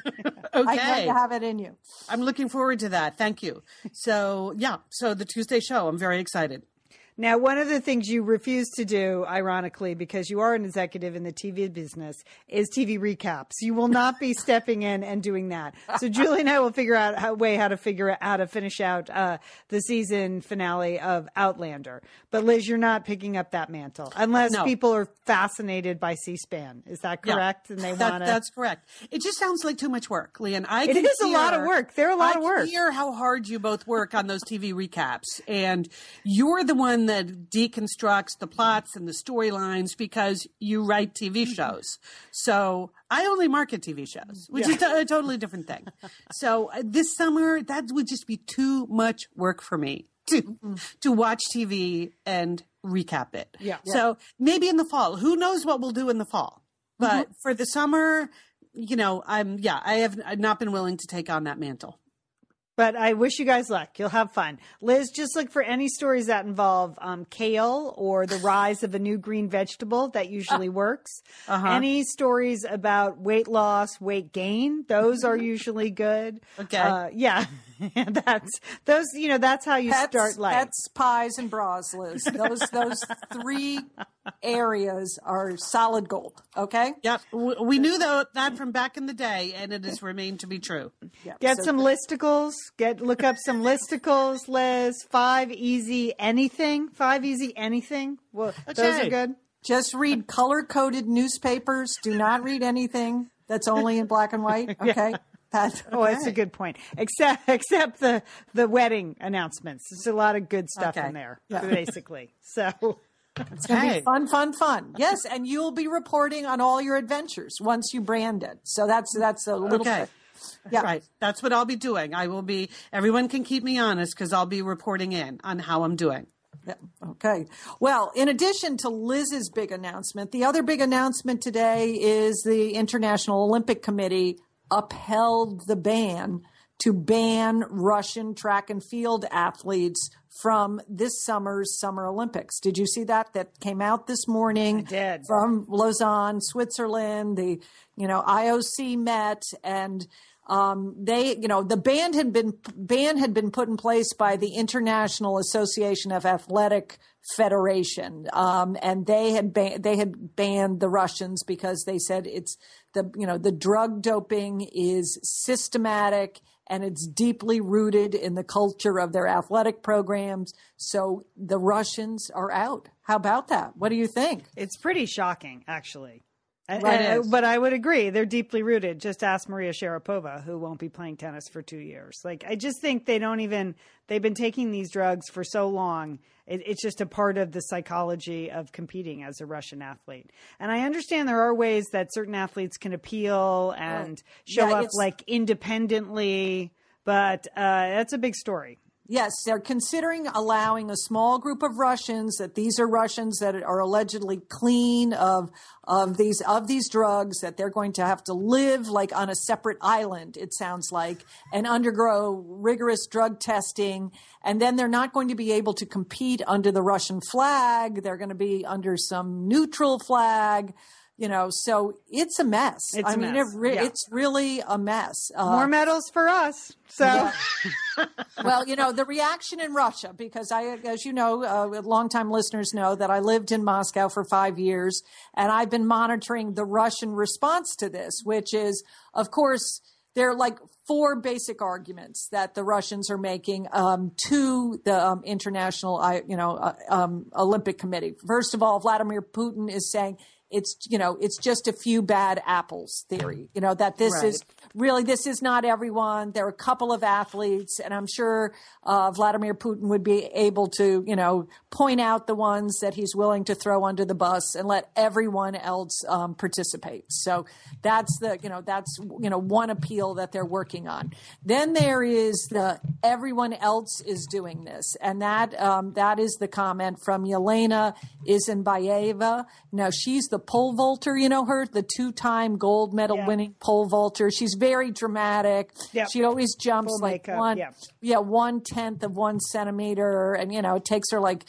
I know you have it in you. I'm looking forward to that. Thank you. So, yeah. So the Tuesday show, I'm very excited. Now, one of the things you refuse to do, ironically, because you are an executive in the TV business, is TV recaps. You will not be stepping in and doing that. So, Julie and I will figure out a way how to figure out how to finish out uh, the season finale of Outlander. But Liz, you're not picking up that mantle unless No. people are fascinated by C-SPAN. Is that Yeah. correct? And they That- want to. That's correct. It just sounds like too much work, Lian. I It can is a lot of work. They're a lot I of work. Hear how hard you both work on those TV recaps, and you're the one that deconstructs the plots and the storylines because you write TV mm-hmm. shows. So I only market TV shows, which is a totally different thing. So uh, this summer, that would just be too much work for me to mm-hmm. to watch TV and recap it. Yeah. So maybe in the fall, who knows what we'll do in the fall? But mm-hmm. for the summer, you know, I'm yeah, I've not been willing to take on that mantle. But I wish you guys luck. You'll have fun. Liz, just look for any stories that involve um, kale or the rise of a new green vegetable. That usually works. Uh-huh. Any stories about weight loss, weight gain, those are usually good. Okay. Uh, yeah. that's those, you know, that's how you Pets, start life. pets, pies, and bras, Liz. Those those three areas are solid gold. Okay. Yep. W- We knew that, that from back in the day, and it has remained to be true. Yeah. Get So some listicles. Get look up some listicles, Liz. Five easy anything. Five easy anything. Well, those are good. Just read color coded newspapers. Do not read anything that's only in black and white. Okay. That, Oh, that's a good point. Except except the the wedding announcements. There's a lot of good stuff Okay. in there, Yeah. basically. So It's going to Okay. be fun, fun, fun. Yes, and you'll be reporting on all your adventures once you brand it. So that's that's a little Okay. bit. Yeah. Right. That's what I'll be doing. I will be, everyone can keep me honest because I'll be reporting in on how I'm doing. Yeah. Okay. Well, in addition to Liz's big announcement, the other big announcement today is the International Olympic Committee upheld the ban to ban Russian track and field athletes from this summer's Summer Olympics. Did you see that? That came out this morning I did. from Lausanne, Switzerland. The you know IOC met and um, they you know the ban had been ban had been put in place by the International Association of Athletic Federation, um, and they had ban- they had banned the Russians because they said it's the you know the drug doping is systematic and it's deeply rooted in the culture of their athletic programs. So the Russians are out. How about that? What do you think? it's pretty shocking, actually. And- Right, and- but I would agree, they're deeply rooted. Just ask Maria Sharapova, who won't be playing tennis for two years. Like, I just think they don't even. They've been taking these drugs for so long. It, it's just a part of the psychology of competing as a Russian athlete. And I understand there are ways that certain athletes can appeal and show Yeah, up like independently, but uh, that's a big story. Yes, they're considering allowing a small group of Russians that these are Russians that are allegedly clean of of these of these drugs that they're going to have to live like on a separate island it sounds like and undergo rigorous drug testing. And then they're not going to be able to compete under the Russian flag. They're going to be under some neutral flag you know so it's a mess It's I a mean mess, It re- yeah. it's really a mess uh, More medals for us. So well, you know, the reaction in Russia, because I, as you know, uh, longtime listeners know that I lived in Moscow for five years and I've been monitoring the Russian response to this, which is, of course, there are like four basic arguments that the Russians are making um, to the um, international, you know, uh, um, Olympic Committee. First of all, Vladimir Putin is saying it's, you know, it's just a few bad apples theory. You know that this Right. is really this is not everyone. There are a couple of athletes, and I'm sure uh, Vladimir Putin would be able to, you know, point out the ones that he's willing to throw under the bus and let everyone else um, participate. So that's the, you know, that's you know one appeal that they're working on. Then there is the everyone else is doing this, and that um, that is the comment from Yelena Isinbayeva. Now she's the pole vaulter, you know her, the two-time gold medal Yeah. winning pole vaulter. She's very dramatic. Yep. She always jumps Full like makeup, one, yeah. yeah, one tenth of one centimeter, and you know it takes her like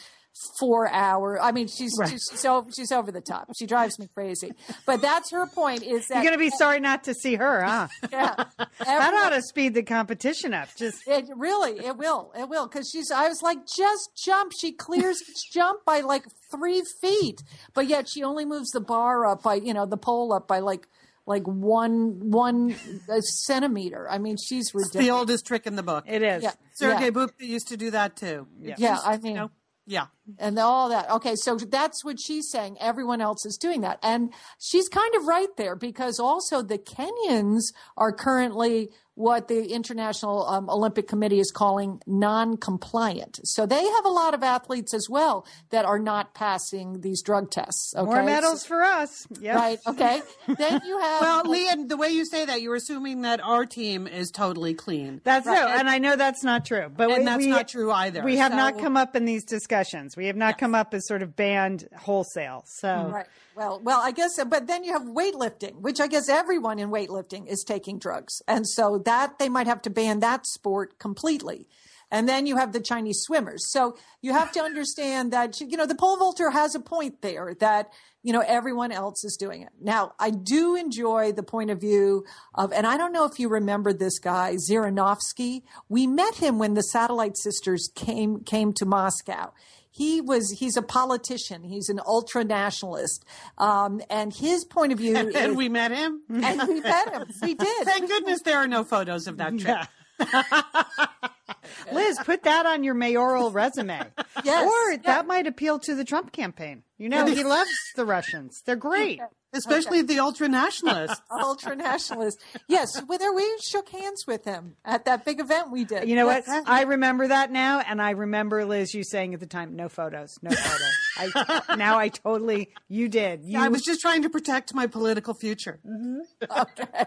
four hours. I mean, she's she's so she's over the top. She drives me crazy. But that's her point. Is that you're going to be sorry not to see her, huh? yeah, That ought to speed the competition up. Just It really, it will, it will, because she's. I was like, just jump. She clears each jump by like three feet, but yet she only moves the bar up by, you know, the pole up by like, like one one uh, centimeter. I mean, she's ridiculous. The oldest trick in the book. it is. Yeah, Sergey yeah, Bubka used to do that too. Yeah. yeah. I mean, You know, yeah. and all that. Okay, so that's what she's saying. Everyone else is doing that. And she's kind of right there because also the Kenyans are currently what the International um, Olympic Committee is calling non compliant. So they have a lot of athletes as well that are not passing these drug tests. Okay? More medals for us. Yeah. Right. Okay. then you have. Well, Lian, the way you say that, you're assuming that our team is totally clean. That's no, and I know that's not true. But And we- that's we- not true either. We have not come up in these discussions. We have not come up as sort of banned wholesale. So Right. Well, well, I guess, but then you have weightlifting, which I guess everyone in weightlifting is taking drugs, and so that they might have to ban that sport completely. And then you have the Chinese swimmers. So you have to understand that you know the pole vaulter has a point there that you know everyone else is doing it. Now, I do enjoy the point of view of, and I don't know if you remember this guy Zhirinovsky. We met him when the Satellite Sisters came came to Moscow he was he's a politician. He's an ultra nationalist um, and his point of view And, and we met him. and we met him. We did. Thank goodness there are no photos of that trip. Liz, put that on your mayoral resume. Yes. Or Yeah. that might appeal to the Trump campaign. You know, he loves the Russians. They're great. Especially the ultra nationalists. ultra nationalists. yes whether we shook hands with him at that big event we did You know what? I remember that now, and I remember Liz, you saying at the time, "No photos, no photos." I now I totally you did. You I was just trying to protect my political future. Mm-hmm. Okay.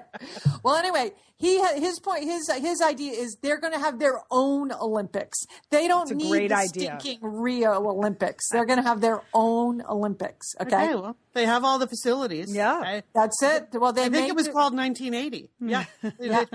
Well anyway he his point his his idea is they're going to have their own olympics they don't That's a need the idea. stinking rio olympics they're going to have their own olympics okay, Okay, well, they have all the facilities. Yeah. I, that's it well they I think it was the- called 1980. Yeah. yeah.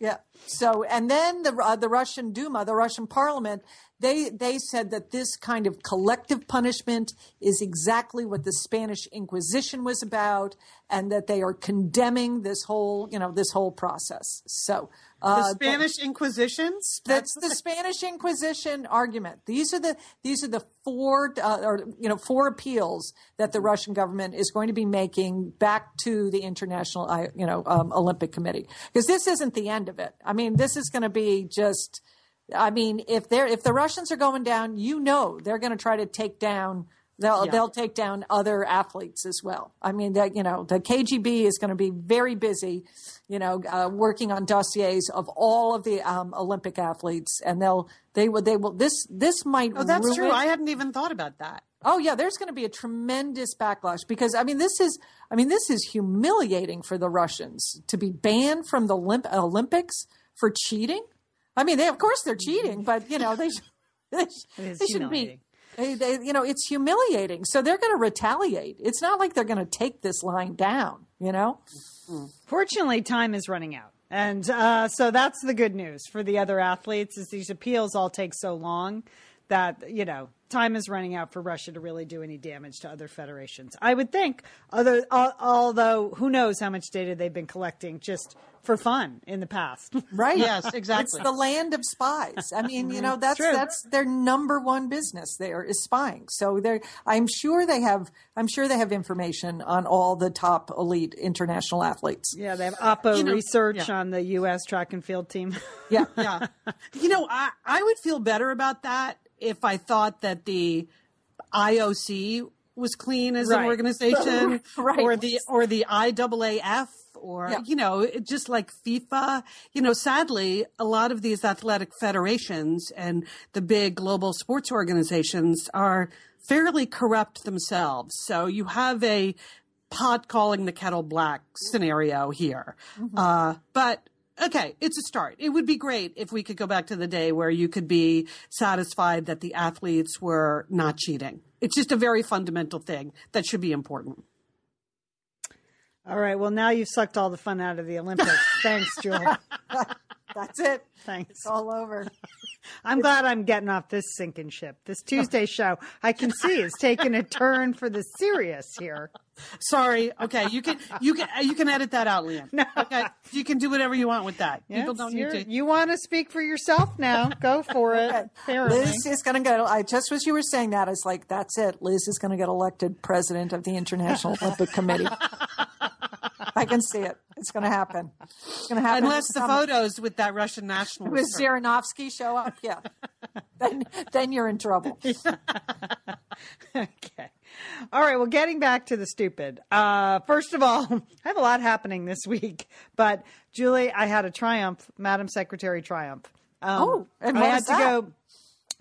Yeah. So, and then the uh, the Russian Duma, the Russian Parliament, they they said that this kind of collective punishment is exactly what the Spanish Inquisition was about, and that they are condemning this whole you know this whole process. So. The Uh, Spanish Inquisitions. that's the Spanish Inquisition argument. These are the these are the four uh, or you know four appeals that the Russian government is going to be making back to the International you know um, Olympic Committee because this isn't the end of it. I mean, this is going to be just. I mean, if they're if the Russians are going down, you know they're going to try to take down. They'll they'll take down other athletes as well. I mean, that you know the KGB is going to be very busy, you know, uh, working on dossiers of all of the um, Olympic athletes, and they'll they will they will this this might. Oh, that's ruin, true. I hadn't even thought about that. Oh yeah, there's going to be a tremendous backlash because I mean this is I mean this is humiliating for the Russians to be banned from the Olymp- Olympics for cheating. I mean, they of course they're cheating, but you know they sh- they, sh- they shouldn't be. They, they, you know, it's humiliating. So they're going to retaliate. It's not like they're going to take this line down. You know. Fortunately, time is running out. And uh, so that's the good news for the other athletes is these appeals all take so long that, you know, time is running out for Russia to really do any damage to other federations. I would think, other, al- although who knows how much data they've been collecting just for fun in the past. Right. Yes, exactly. It's the land of spies. I mean, you know, mm-hmm. that's True. that's their number one business there is spying. So they're I'm sure they have I'm sure they have information on all the top elite international athletes. yeah, they have Oppo You know, research yeah. on the U.S. track and field team. Yeah. yeah. You know, I, I would feel better about that if I thought that the IOC was clean as Right. an organization, Right. or the or the IAAF, or Yeah. you know, just like FIFA. You know, sadly, a lot of these athletic federations and the big global sports organizations are fairly corrupt themselves. So you have a pot calling the kettle black scenario here. Uh, but okay, it's a start. It would be great if we could go back to the day where you could be satisfied that the athletes were not cheating. It's just a very fundamental thing that should be important. All right. Well, now you've sucked all the fun out of the Olympics. Thanks, Jewel. That's it. Thanks. It's all over. I'm glad I'm getting off this sinking ship. This Tuesday show, I can see, is taking a turn for the serious here. Sorry. Okay, you can you can you can edit that out, Lian. No. Okay, you can do whatever you want with that. People don't need to. You want to speak for yourself now? Go for it. Apparently. Liz is going to go. I just as you were saying that, it's like that's it. Liz is going to get elected president of the International Olympic Committee. I can see it. It's going to happen. It's going to happen. Unless the photos with that Russian national. with Zhirinovsky show up, yeah, then then you're in trouble. okay. All right. Well, getting back to the stupid. Uh, first of all, I have a lot happening this week, but Julie, I had a triumph, Madam Secretary triumph. Um, Oh, and I had to that? go.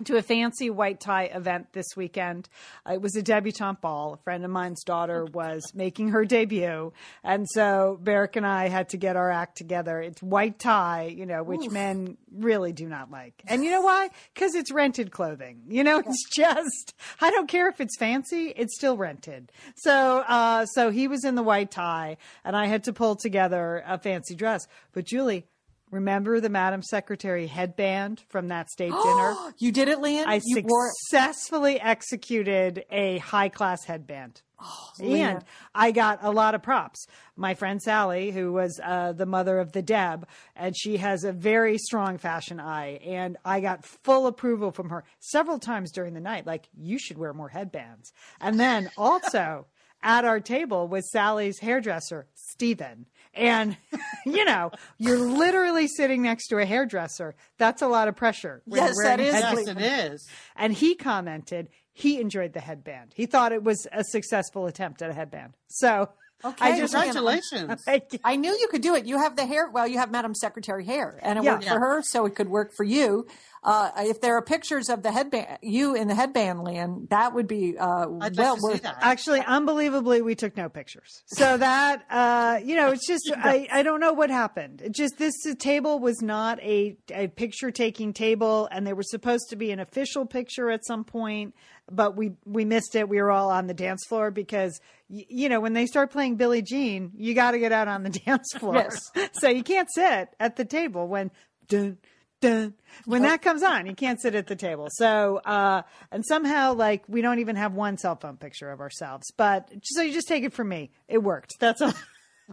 To a fancy white tie event this weekend. Uh, it was a debutante ball. A friend of mine's daughter was making her debut. And so Barrick and I had to get our act together. It's white tie, you know, which Oof. men really do not like. And you know why? Because it's rented clothing. You know, it's just, I don't care if it's fancy, it's still rented. So, uh, so he was in the white tie and I had to pull together a fancy dress. But Julie, Remember the Madam Secretary headband from that state dinner? you did it, Lian? I you successfully wore... executed a high class headband. Oh, and I got a lot of props. My friend Sally, who was uh, the mother of the Deb, and she has a very strong fashion eye. And I got full approval from her several times during the night. Like, you should wear more headbands. And then also at our table was Sally's hairdresser, Stephen. And, you know, you're literally sitting next to a hairdresser. That's a lot of pressure. Yes, that is. Yes, it is. And he commented he enjoyed the headband. He thought it was a successful attempt at a headband. So Okay, I just, congratulations. I knew you could do it. You have the hair. Well, you have Madam Secretary hair, and it yeah. worked yeah. for her, so it could work for you. Uh, if there are pictures of the headband, you in the headband, Lian, that would be uh, I'd well like worth. That. Actually, unbelievably, we took no pictures. So that uh, you know, it's just I, I don't know what happened. It just this table was not a a picture taking table, and there was supposed to be an official picture at some point but we we missed it. We were all on the dance floor because y- you know when they start playing Billie Jean, you got to get out on the dance floor. Yes. so you can't sit at the table when dun dun when that comes on. You can't sit at the table. So uh, and somehow like we don't even have one cell phone picture of ourselves. But so you just take it from me. It worked. That's all.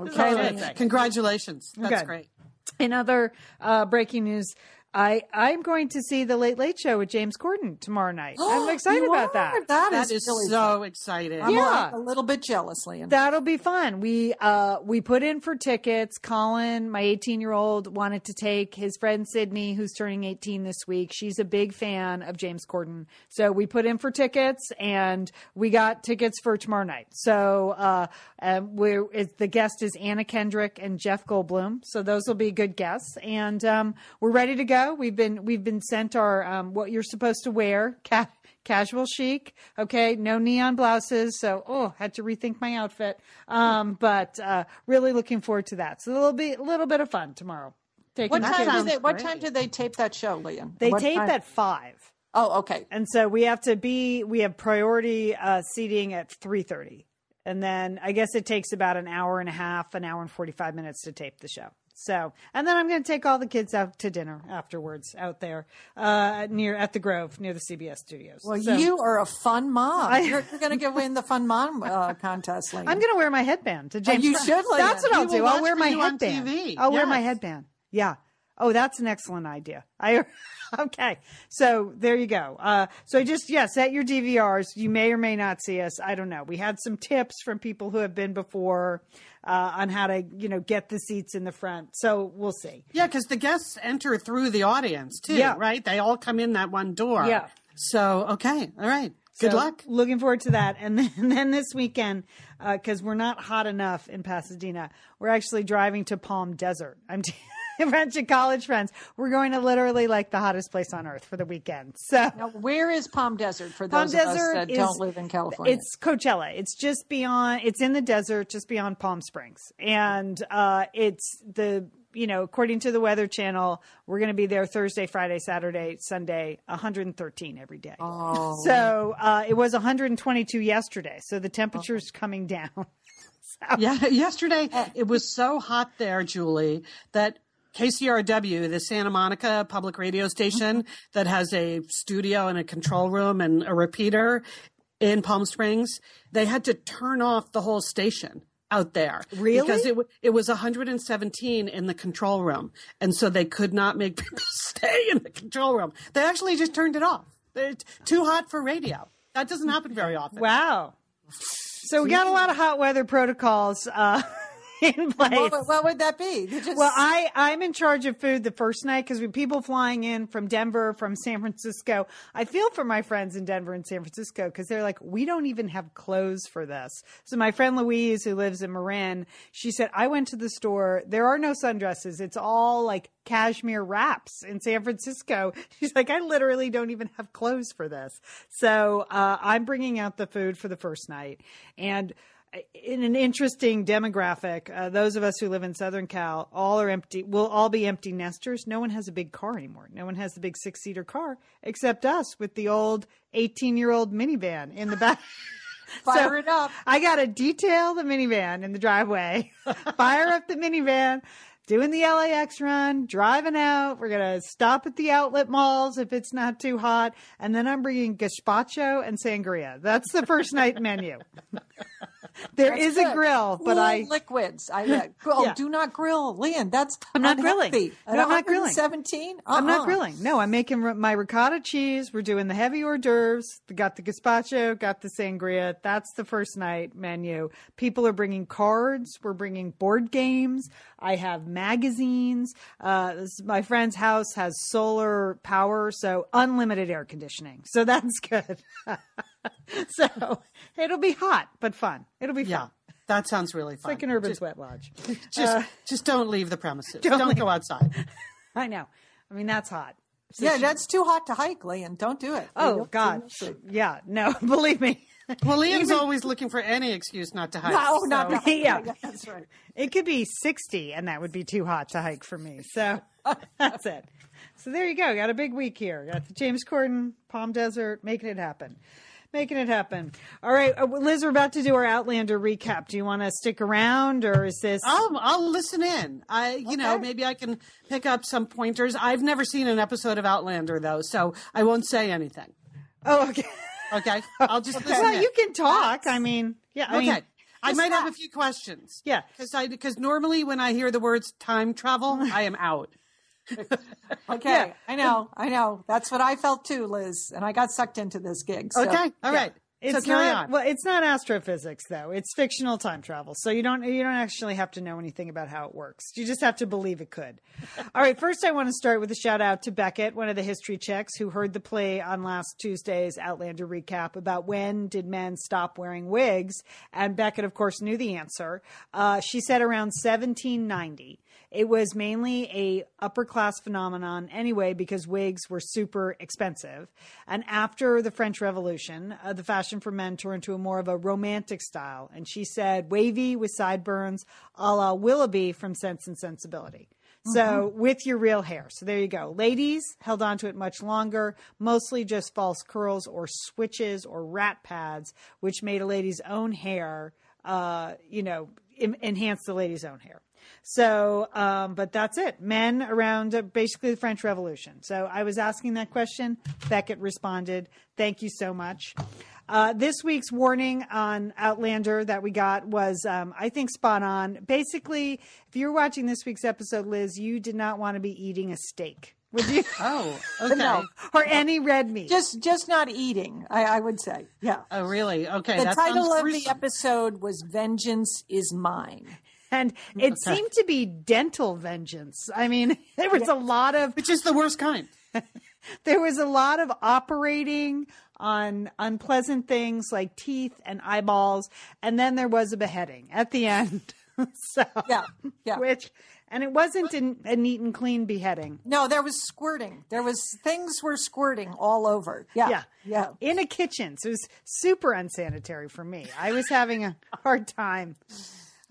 Okay. That's all Congratulations. That's Good. great. In other uh, breaking news, I I'm going to see the Late Late Show with James Corden tomorrow night. I'm excited about that. That, that is, is really so fun. excited. I'm yeah, a little bit jealous, Lian. That'll be fun. We uh we put in for tickets. Colin, my 18 year old, wanted to take his friend Sydney, who's turning 18 this week. She's a big fan of James Corden, so we put in for tickets, and we got tickets for tomorrow night. So uh, um, we're the guest is Anna Kendrick and Jeff Goldblum. So those will be good guests, and um, we're ready to go. We've been we've been sent our um, what you're supposed to wear, ca- casual chic. Okay, no neon blouses. So oh, had to rethink my outfit. Um, but uh, really looking forward to that. So it'll be a little bit of fun tomorrow. Taking what time do they? What time do they tape that show, Lian? They what tape time? at five. Oh, okay. And so we have to be. We have priority uh, seating at three thirty. And then I guess it takes about an hour and a half, an hour and 45 minutes to tape the show. So, and then I'm going to take all the kids out to dinner afterwards out there uh, near at the Grove near the CBS studios. Well, so, you are a fun mom. I, you're, you're going to win the fun mom uh, contest. I'm going to wear my headband to James. Oh, you should. That's what I'll do. I'll wear my headband. I'll yes. wear my headband. Yeah. Oh, that's an excellent idea. I okay. So there you go. Uh, so just yeah, set your DVRs. You may or may not see us. I don't know. We had some tips from people who have been before uh, on how to you know get the seats in the front. So we'll see. Yeah, because the guests enter through the audience too, yeah. right? They all come in that one door. Yeah. So okay, all right. Good so, luck. Looking forward to that. And then, and then this weekend, because uh, we're not hot enough in Pasadena, we're actually driving to Palm Desert. I'm. T- bunch of college friends. We're going to literally like the hottest place on earth for the weekend. So, now, where is Palm Desert for those Palm of us that is, don't live in California? It's Coachella. It's just beyond. It's in the desert, just beyond Palm Springs, and uh, it's the you know, according to the Weather Channel, we're going to be there Thursday, Friday, Saturday, Sunday, 113 every day. Oh. So uh, it was 122 yesterday. So the temperature's oh. coming down. so. Yeah, yesterday it was so hot there, Julie, that KCRW, the Santa Monica public radio station that has a studio and a control room and a repeater in Palm Springs, they had to turn off the whole station out there. Really? Because it, it was 117 in the control room. And so they could not make people stay in the control room. They actually just turned it off. It's too hot for radio. That doesn't happen very often. Wow. So we got a lot of hot weather protocols. Uh, in place. What, what would that be? Just, Well, I I'm in charge of food the first night because we people flying in from Denver, from San Francisco. I feel for my friends in Denver and San Francisco because they're like, we don't even have clothes for this. So my friend Louise, who lives in Marin, she said, I went to the store. There are no sundresses. It's all like cashmere wraps in San Francisco. She's like, I literally don't even have clothes for this. So uh, I'm bringing out the food for the first night and in an interesting demographic, uh, those of us who live in Southern Cal all are empty. We'll all be empty nesters. No one has a big car anymore. No one has the big six seater car except us with the old 18 year old minivan in the back. fire so- it up. I got to detail the minivan in the driveway, fire up the minivan, doing the LAX run, driving out. We're going to stop at the outlet malls if it's not too hot. And then I'm bringing gazpacho and sangria. That's the first night menu. There That's is good. a grill, but I. liquids. I uh, oh, Yeah. do not grill, Lian. That's I'm not grilling. No, I'm not grilling. Seventeen. I'm not grilling. No, I'm making r- my ricotta cheese. We're doing the heavy hors d'oeuvres. Got the gazpacho, got the sangria. That's the first night menu. People are bringing cards. We're bringing board games. I have magazines. Uh, this, my friend's house has solar power, so unlimited air conditioning. So that's good. so it'll be hot, but fun. It'll be fun. Yeah, that sounds really It's fun. like an urban just, sweat lodge. just, uh, just don't leave the premises. don't Don't, go outside. I know. I mean, that's hot. So Yeah, she- that's too hot to hike, Lian. Don't do it. Oh God, yeah, no, believe me, Well, Lian's always looking for any excuse not to hike. No, not so- to hike. Yeah. that's right. it could be sixty, and that would be too hot to hike for me. So that's it. So there you go. Got a big week here. Got the James Corden Palm Desert, making it happen, making it happen. All right, uh, Liz, we're about to do our Outlander recap. Do you want to stick around, or is this? I'll I'll listen in. I you know maybe I can pick up some pointers. I've never seen an episode of Outlander though, so I won't say anything. Oh, okay. Okay, I'll just listen. Well, in. you can talk. I mean, yeah. I okay. mean, I might have a few questions. Yeah. because I because normally when I hear the words time travel, I am out. Okay, Yeah. I know, I know. That's what I felt too, Liz, and I got sucked into this gig. So. Okay, all right. It's so carry not on. well. It's not astrophysics though. It's fictional time travel, so you don't you don't actually have to know anything about how it works. You just have to believe it could. All right. First, I want to start with a shout out to Beckett, one of the history checks, who heard the play on last Tuesday's Outlander recap about when did men stop wearing wigs, and Beckett, of course, knew the answer. Uh, she said around 1790. It was mainly a upper class phenomenon anyway because wigs were super expensive. And after the French Revolution, uh, the fashion for men turned to a more of a romantic style. And she said wavy with sideburns, a la Willoughby from Sense and Sensibility. So with your real hair. So there you go. Ladies held on to it much longer, mostly just false curls or switches or rat pads, which made a lady's own hair, uh, you know, enhance the lady's own hair. So, um, but that's it. Men around uh, basically the French Revolution. So I was asking that question. Beckett responded. Thank you so much. Uh, this week's warning on Outlander that we got was, um, I think, spot on. Basically, if you're watching this week's episode, Liz, you did not want to be eating a steak, would you? Oh, okay. No. or any red meat. Just, just not eating. I, I would say, yeah. Oh, really? Okay. The that title sounds of the episode was "Vengeance Is Mine." And it seemed to be dental vengeance. I mean, there was a lot of which is the worst kind. there was a lot of operating on unpleasant things like teeth and eyeballs, and then there was a beheading at the end. so Yeah, yeah. which and it wasn't an, a neat and clean beheading. No, there was squirting. There was things were squirting all over. Yeah, Yeah. yeah. In a kitchen. So it was super unsanitary for me. I was having a hard time.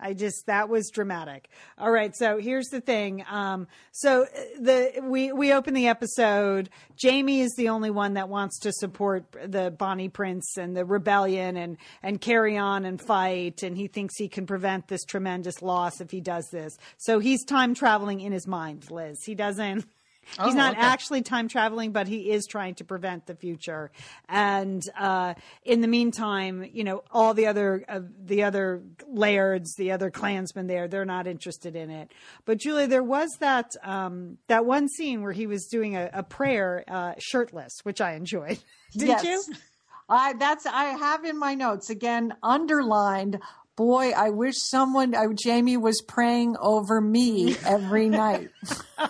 I just that was dramatic. All right, so here's the thing. Um, so the we we open the episode. Jamie is the only one that wants to support the Bonnie Prince and the rebellion and and carry on and fight. And he thinks he can prevent this tremendous loss if he does this. So he's time traveling in his mind, Liz. He doesn't. He's Oh, not okay. actually time traveling, but he is trying to prevent the future. And uh, in the meantime, you know, all the other uh, the other lairds, the other clansmen there, they're not interested in it. But Julia, there was that um, that one scene where he was doing a, a prayer uh, shirtless, which I enjoyed. Didn't yes. you? I that's I have in my notes again underlined boy, I wish someone, I, Jamie was praying over me every night.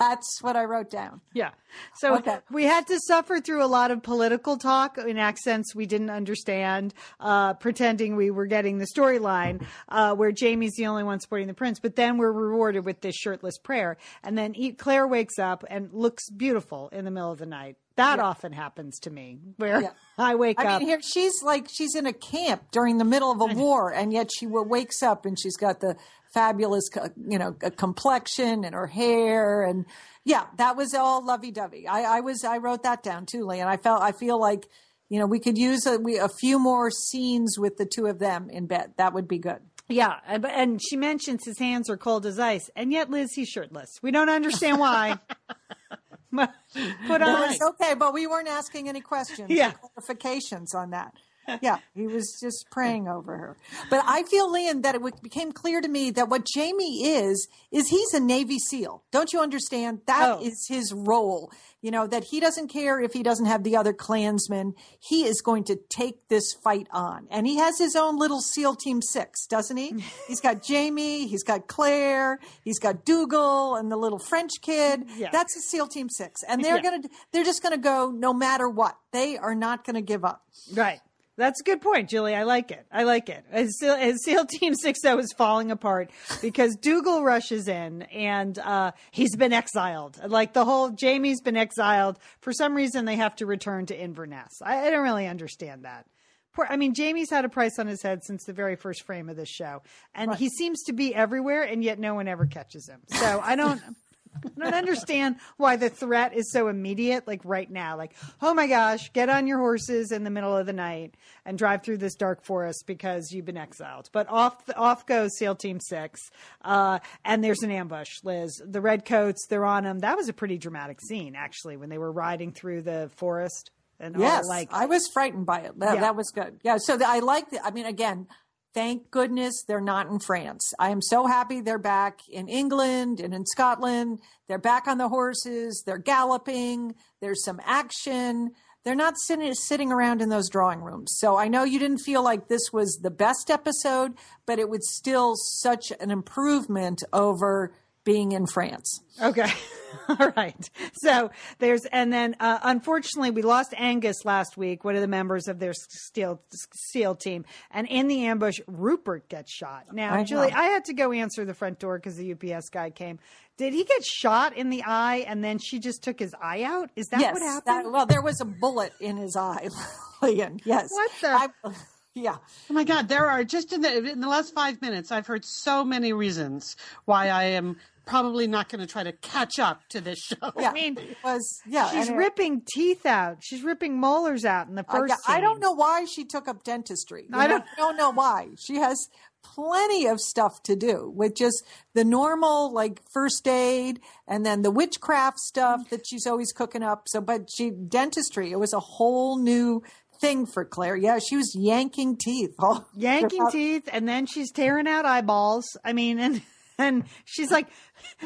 That's what I wrote down. Yeah. So Okay. we had to suffer through a lot of political talk in accents we didn't understand, uh, pretending we were getting the storyline, uh, where Jamie's the only one supporting the prince. But then we're rewarded with this shirtless prayer. And then Claire wakes up and looks beautiful in the middle of the night. That often happens to me where Yeah. I wake I up. I mean, here she's like she's in a camp during the middle of a war, and yet she wa- wakes up and she's got the fabulous, uh, you know, complexion and her hair, and yeah, that was all lovey dovey. I, I was I wrote that down too, Lee, and I felt I feel like you know we could use a, we, a few more scenes with the two of them in bed. That would be good. Yeah, uh, and- and she mentions his hands are cold as ice, and yet Liz, he's shirtless. We don't understand why. Put on That was okay, but we weren't asking any questions, or Yeah. clarifications on that. Yeah, he was just praying over her. But I feel, Lian, that it became clear to me that what Jamie is is he's a Navy SEAL. Don't you understand? That oh. is Oh. his role. You know that he doesn't care if he doesn't have the other clansmen. He is going to take this fight on, and he has his own little SEAL Team Six, doesn't he? he's got Jamie, he's got Claire, he's got Dougal, and the little French kid. Yeah. That's a SEAL Team Six, and they're Yeah. gonna they're just gonna go no matter what. They are not gonna give up. Right. That's a good point, Julie. I like it. I like it. As SEAL, as SEAL Team 6 0 is falling apart because Dougal rushes in and uh, he's been exiled. Like the whole Jamie's been exiled. For some reason, they have to return to Inverness. I, I don't really understand that. Poor, I mean, Jamie's had a price on his head since the very first frame of this show, and he seems to be everywhere, and yet no one ever catches him. So I don't. I don't understand why the threat is so immediate, like right now. Like, oh my gosh, get on your horses in the middle of the night and drive through this dark forest because you've been exiled. But off off goes SEAL Team Six, uh, and there's an ambush. Liz, the redcoats, they're on them. That was a pretty dramatic scene, actually, when they were riding through the forest and all Yes, like I was frightened by it. That, Yeah. that was good. Yeah, so the, I like. The, I mean, again, thank goodness they're not in France. I am so happy they're back in England and in Scotland. They're back on the horses. They're galloping. There's some action. They're not sitting sitting around in those drawing rooms. So I know you didn't feel like this was the best episode, but it was still such an improvement over being in France. Okay. All right. So there's, and then uh, unfortunately, we lost Angus last week, one of the members of their steel SEAL team, and in the ambush, Rupert gets shot. Now, I know. Julie, I had to go answer the front door because the UPS guy came. Did he get shot in the eye, and then she just took his eye out? Is that what happened? that- well, there was a bullet in his eye, Lillian. Yes. What the- I, yeah. Oh my God, there are just in the in the last five minutes, I've heard so many reasons why I am probably not going to try to catch up to this show. Yeah, mean, it was yeah. She's and it- ripping teeth out. She's ripping molars out in the I- first. I don't know why she took up dentistry. You I don't- I don't know why. She has plenty of stuff to do with just the normal like first aid and then the witchcraft stuff that she's always cooking up. So, but she dentistry. It was a whole new thing for Claire. Yeah, she was yanking teeth. all yanking throughout- teeth and then she's tearing out eyeballs i mean and and she's like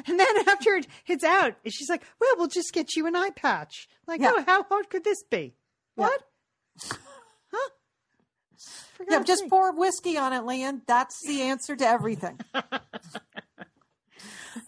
and then after it- it's out she's like well we'll just get you an eye patch like Yeah. oh how hard could this be Yeah. what huh Yeah, just pour whiskey on it, Lian. That's the answer to everything.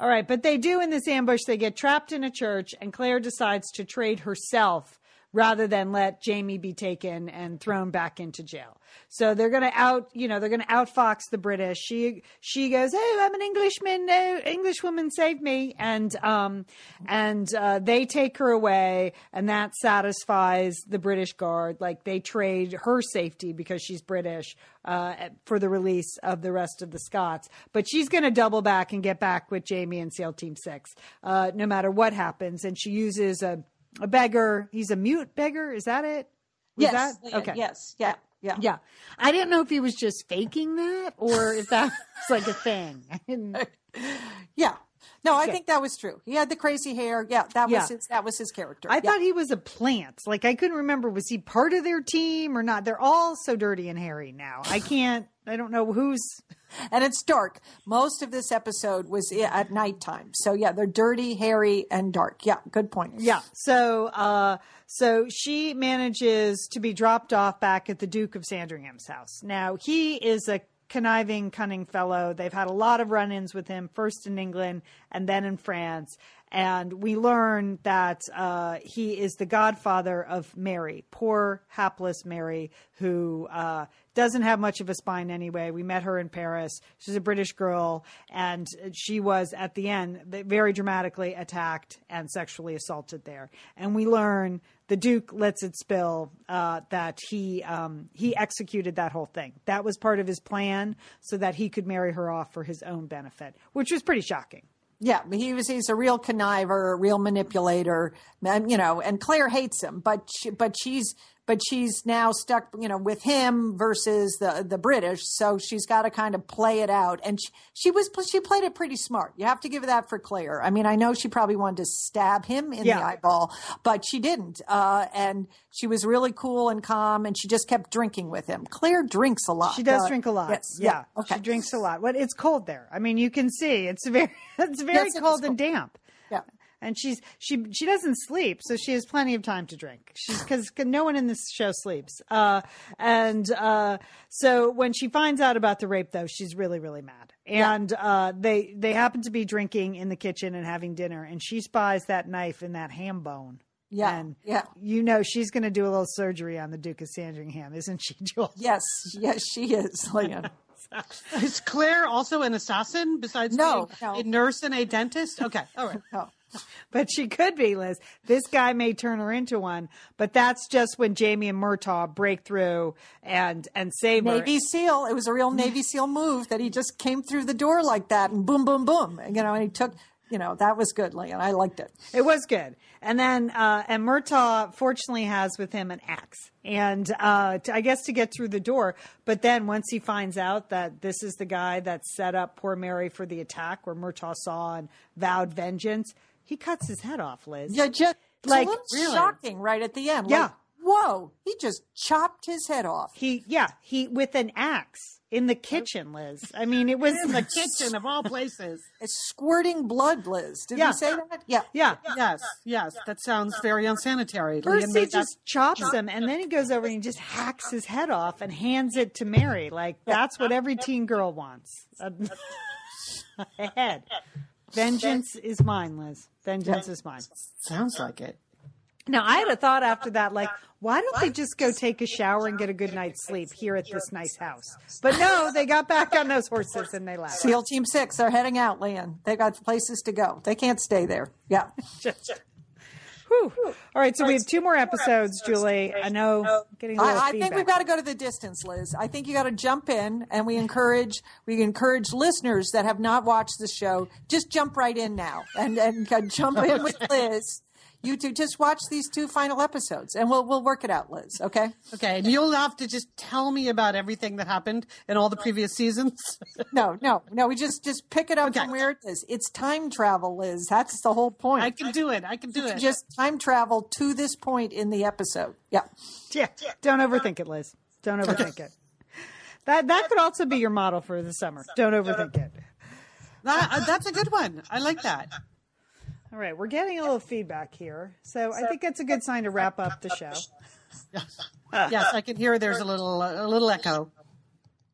all right but they do in this ambush they get trapped in a church and claire decides to trade herself rather than let Jamie be taken and thrown back into jail. So they're going to out, you know, they're going to outfox the British. She she goes, "Oh, I'm an Englishman. No, Englishwoman, save me!" And um, and uh, they take her away, and that satisfies the British guard. Like they trade her safety because she's British uh, for the release of the rest of the Scots. But she's going to double back and get back with Jamie and SEAL Team Six, uh, no matter what happens. And she uses a a beggar. He's a mute beggar. Is that it? Was yes. that- okay. Yes. Yeah. Yeah. Yeah. I didn't know if he was just faking that or if that was like a thing. Yeah. No, I think that was true. He had the crazy hair. Yeah, that was his that was his character. I Yeah. thought he was a plant. Like I couldn't remember was he part of their team or not. They're all so dirty and hairy now. I can't I don't know who's and it's dark. Most of this episode was at nighttime. So yeah, they're dirty, hairy, and dark. Yeah, good point. Yeah. So, uh, so she manages to be dropped off back at the Duke of Sandringham's house. Now he is a conniving, cunning fellow. They've had a lot of run ins with him, first in England and then in France. And we learn that uh, he is the godfather of Mary, poor, hapless Mary, who uh, doesn't have much of a spine anyway. We met her in Paris. She's a British girl, and she was at the end very dramatically attacked and sexually assaulted there. And we learn the Duke lets it spill uh, that he um, he executed that whole thing. That was part of his plan, so that he could marry her off for his own benefit, which was pretty shocking. Yeah, he was. He's a real conniver, a real manipulator, you know. And Claire hates him, but she, but she's but she's now stuck, you know, with him versus the the British. So she's got to kind of play it out, and she, she was she played it pretty smart. You have to give that for Claire. I mean, I know she probably wanted to stab him in yeah. the eyeball, but she didn't, uh, and she was really cool and calm, and she just kept drinking with him. Claire drinks a lot. She does uh, drink a lot. Yes, yeah, yeah. Okay. she drinks a lot. But it's cold there. I mean, you can see it's very it's very yes, cold and damp and she's she she doesn't sleep, so she has plenty of time to drink. She's because no one in this show sleeps. Uh, and uh, so when she finds out about the rape, though, she's really really mad. And yeah. uh, they they happen to be drinking in the kitchen and having dinner, and she spies that knife in that ham bone. Yeah, and yeah. You know she's going to do a little surgery on the Duke of Sandringham, isn't she, Jules? Yes, yes, she is, Lian. is Claire also an assassin besides no, no, a nurse and a dentist? Okay, all right. No. but she could be, Liz. This guy may turn her into one, but that's just when Jamie and Murtagh break through and and save Navy her. Navy SEAL. It was a real Navy SEAL move that he just came through the door like that and boom, boom, boom. You know, and he took. You know, that was good, Lian. I liked it. It was good. And then, uh, and Murtagh fortunately has with him an axe. And uh, to, I guess to get through the door. But then once he finds out that this is the guy that set up poor Mary for the attack where Murtagh saw and vowed vengeance, he cuts his head off, Liz. Yeah, just like really? shocking right at the end. Yeah. Like, whoa, he just chopped his head off. He yeah, he with an axe in the kitchen, Liz. I mean, it was in the kitchen of all places. It's squirting blood, Liz. Did yeah. you say that? Yeah. yeah. Yes. Yes. That sounds very unsanitary. First, he just chops him, and then he goes over and he just hacks his head off and hands it to Mary. Like that's what every teen girl wants. A head. Vengeance is mine, Liz. Vengeance is mine. Sounds like it. Now, I had a thought after that, like, why don't they just go take a shower and get a good night's sleep here at this nice house? But no, they got back on those horses and they left. SEAL Team Six, they're heading out, Lian. They got places to go. They can't stay there. Yeah. Whew. All right, so we have two more episodes, Julie. I know. Getting I, I think we've got to go to the distance, Liz. I think you got to jump in, and we encourage we encourage listeners that have not watched the show just jump right in now and and jump in with Liz you two just watch these two final episodes and we'll we'll work it out, Liz. Okay. Okay. And you'll have to just tell me about everything that happened in all the previous seasons. no, no, no. We just just pick it up okay. from where it is. It's time travel, Liz. That's the whole point. I can do it. I can do it. Just time travel to this point in the episode. Yeah. Yeah. Don't overthink it, Liz. Don't overthink it. That that could also be your model for the summer. Don't overthink it. That, uh, that's a good one. I like that. All right, we're getting a little feedback here, so I think that's a good sign to wrap up the show. Yes, I can hear there's a little a little echo.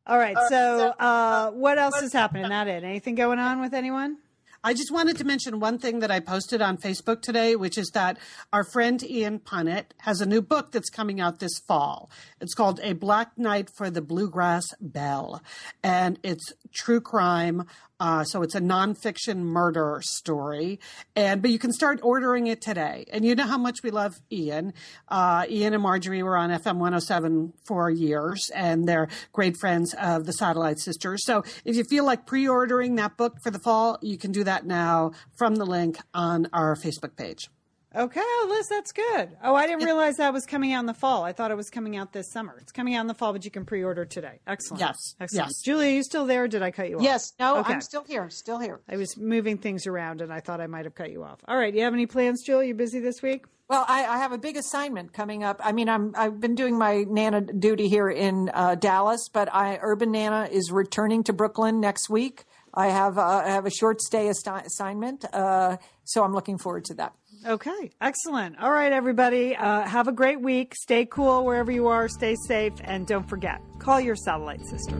All right, so uh, what else is happening? Not it. Anything going on with anyone? I just wanted to mention one thing that I posted on Facebook today, which is that our friend Ian Punnett has a new book that's coming out this fall. It's called A Black Night for the Bluegrass Belle, and it's true crime. Uh, so it's a nonfiction murder story, and but you can start ordering it today. And you know how much we love Ian. Uh, Ian and Marjorie were on FM 107 for years, and they're great friends of the Satellite Sisters. So if you feel like pre-ordering that book for the fall, you can do that now from the link on our Facebook page. Okay, oh, Liz, that's good. Oh, I didn't realize that was coming out in the fall. I thought it was coming out this summer. It's coming out in the fall, but you can pre-order today. Excellent. Yes. Excellent. Yes. Julie, are you still there? did I cut you off? Yes. No, okay. I'm still here. Still here. I was moving things around, and I thought I might have cut you off. All right. Do you have any plans, Julie? You busy this week? Well, I, I, have a big assignment coming up. I mean, I'm I've been doing my Nana duty here in uh, Dallas, but I Urban Nana is returning to Brooklyn next week. I have uh, I have a short stay assignment, uh, so I'm looking forward to that. Okay, excellent. All right, everybody, uh, have a great week. Stay cool wherever you are. Stay safe, and don't forget, call your satellite sister.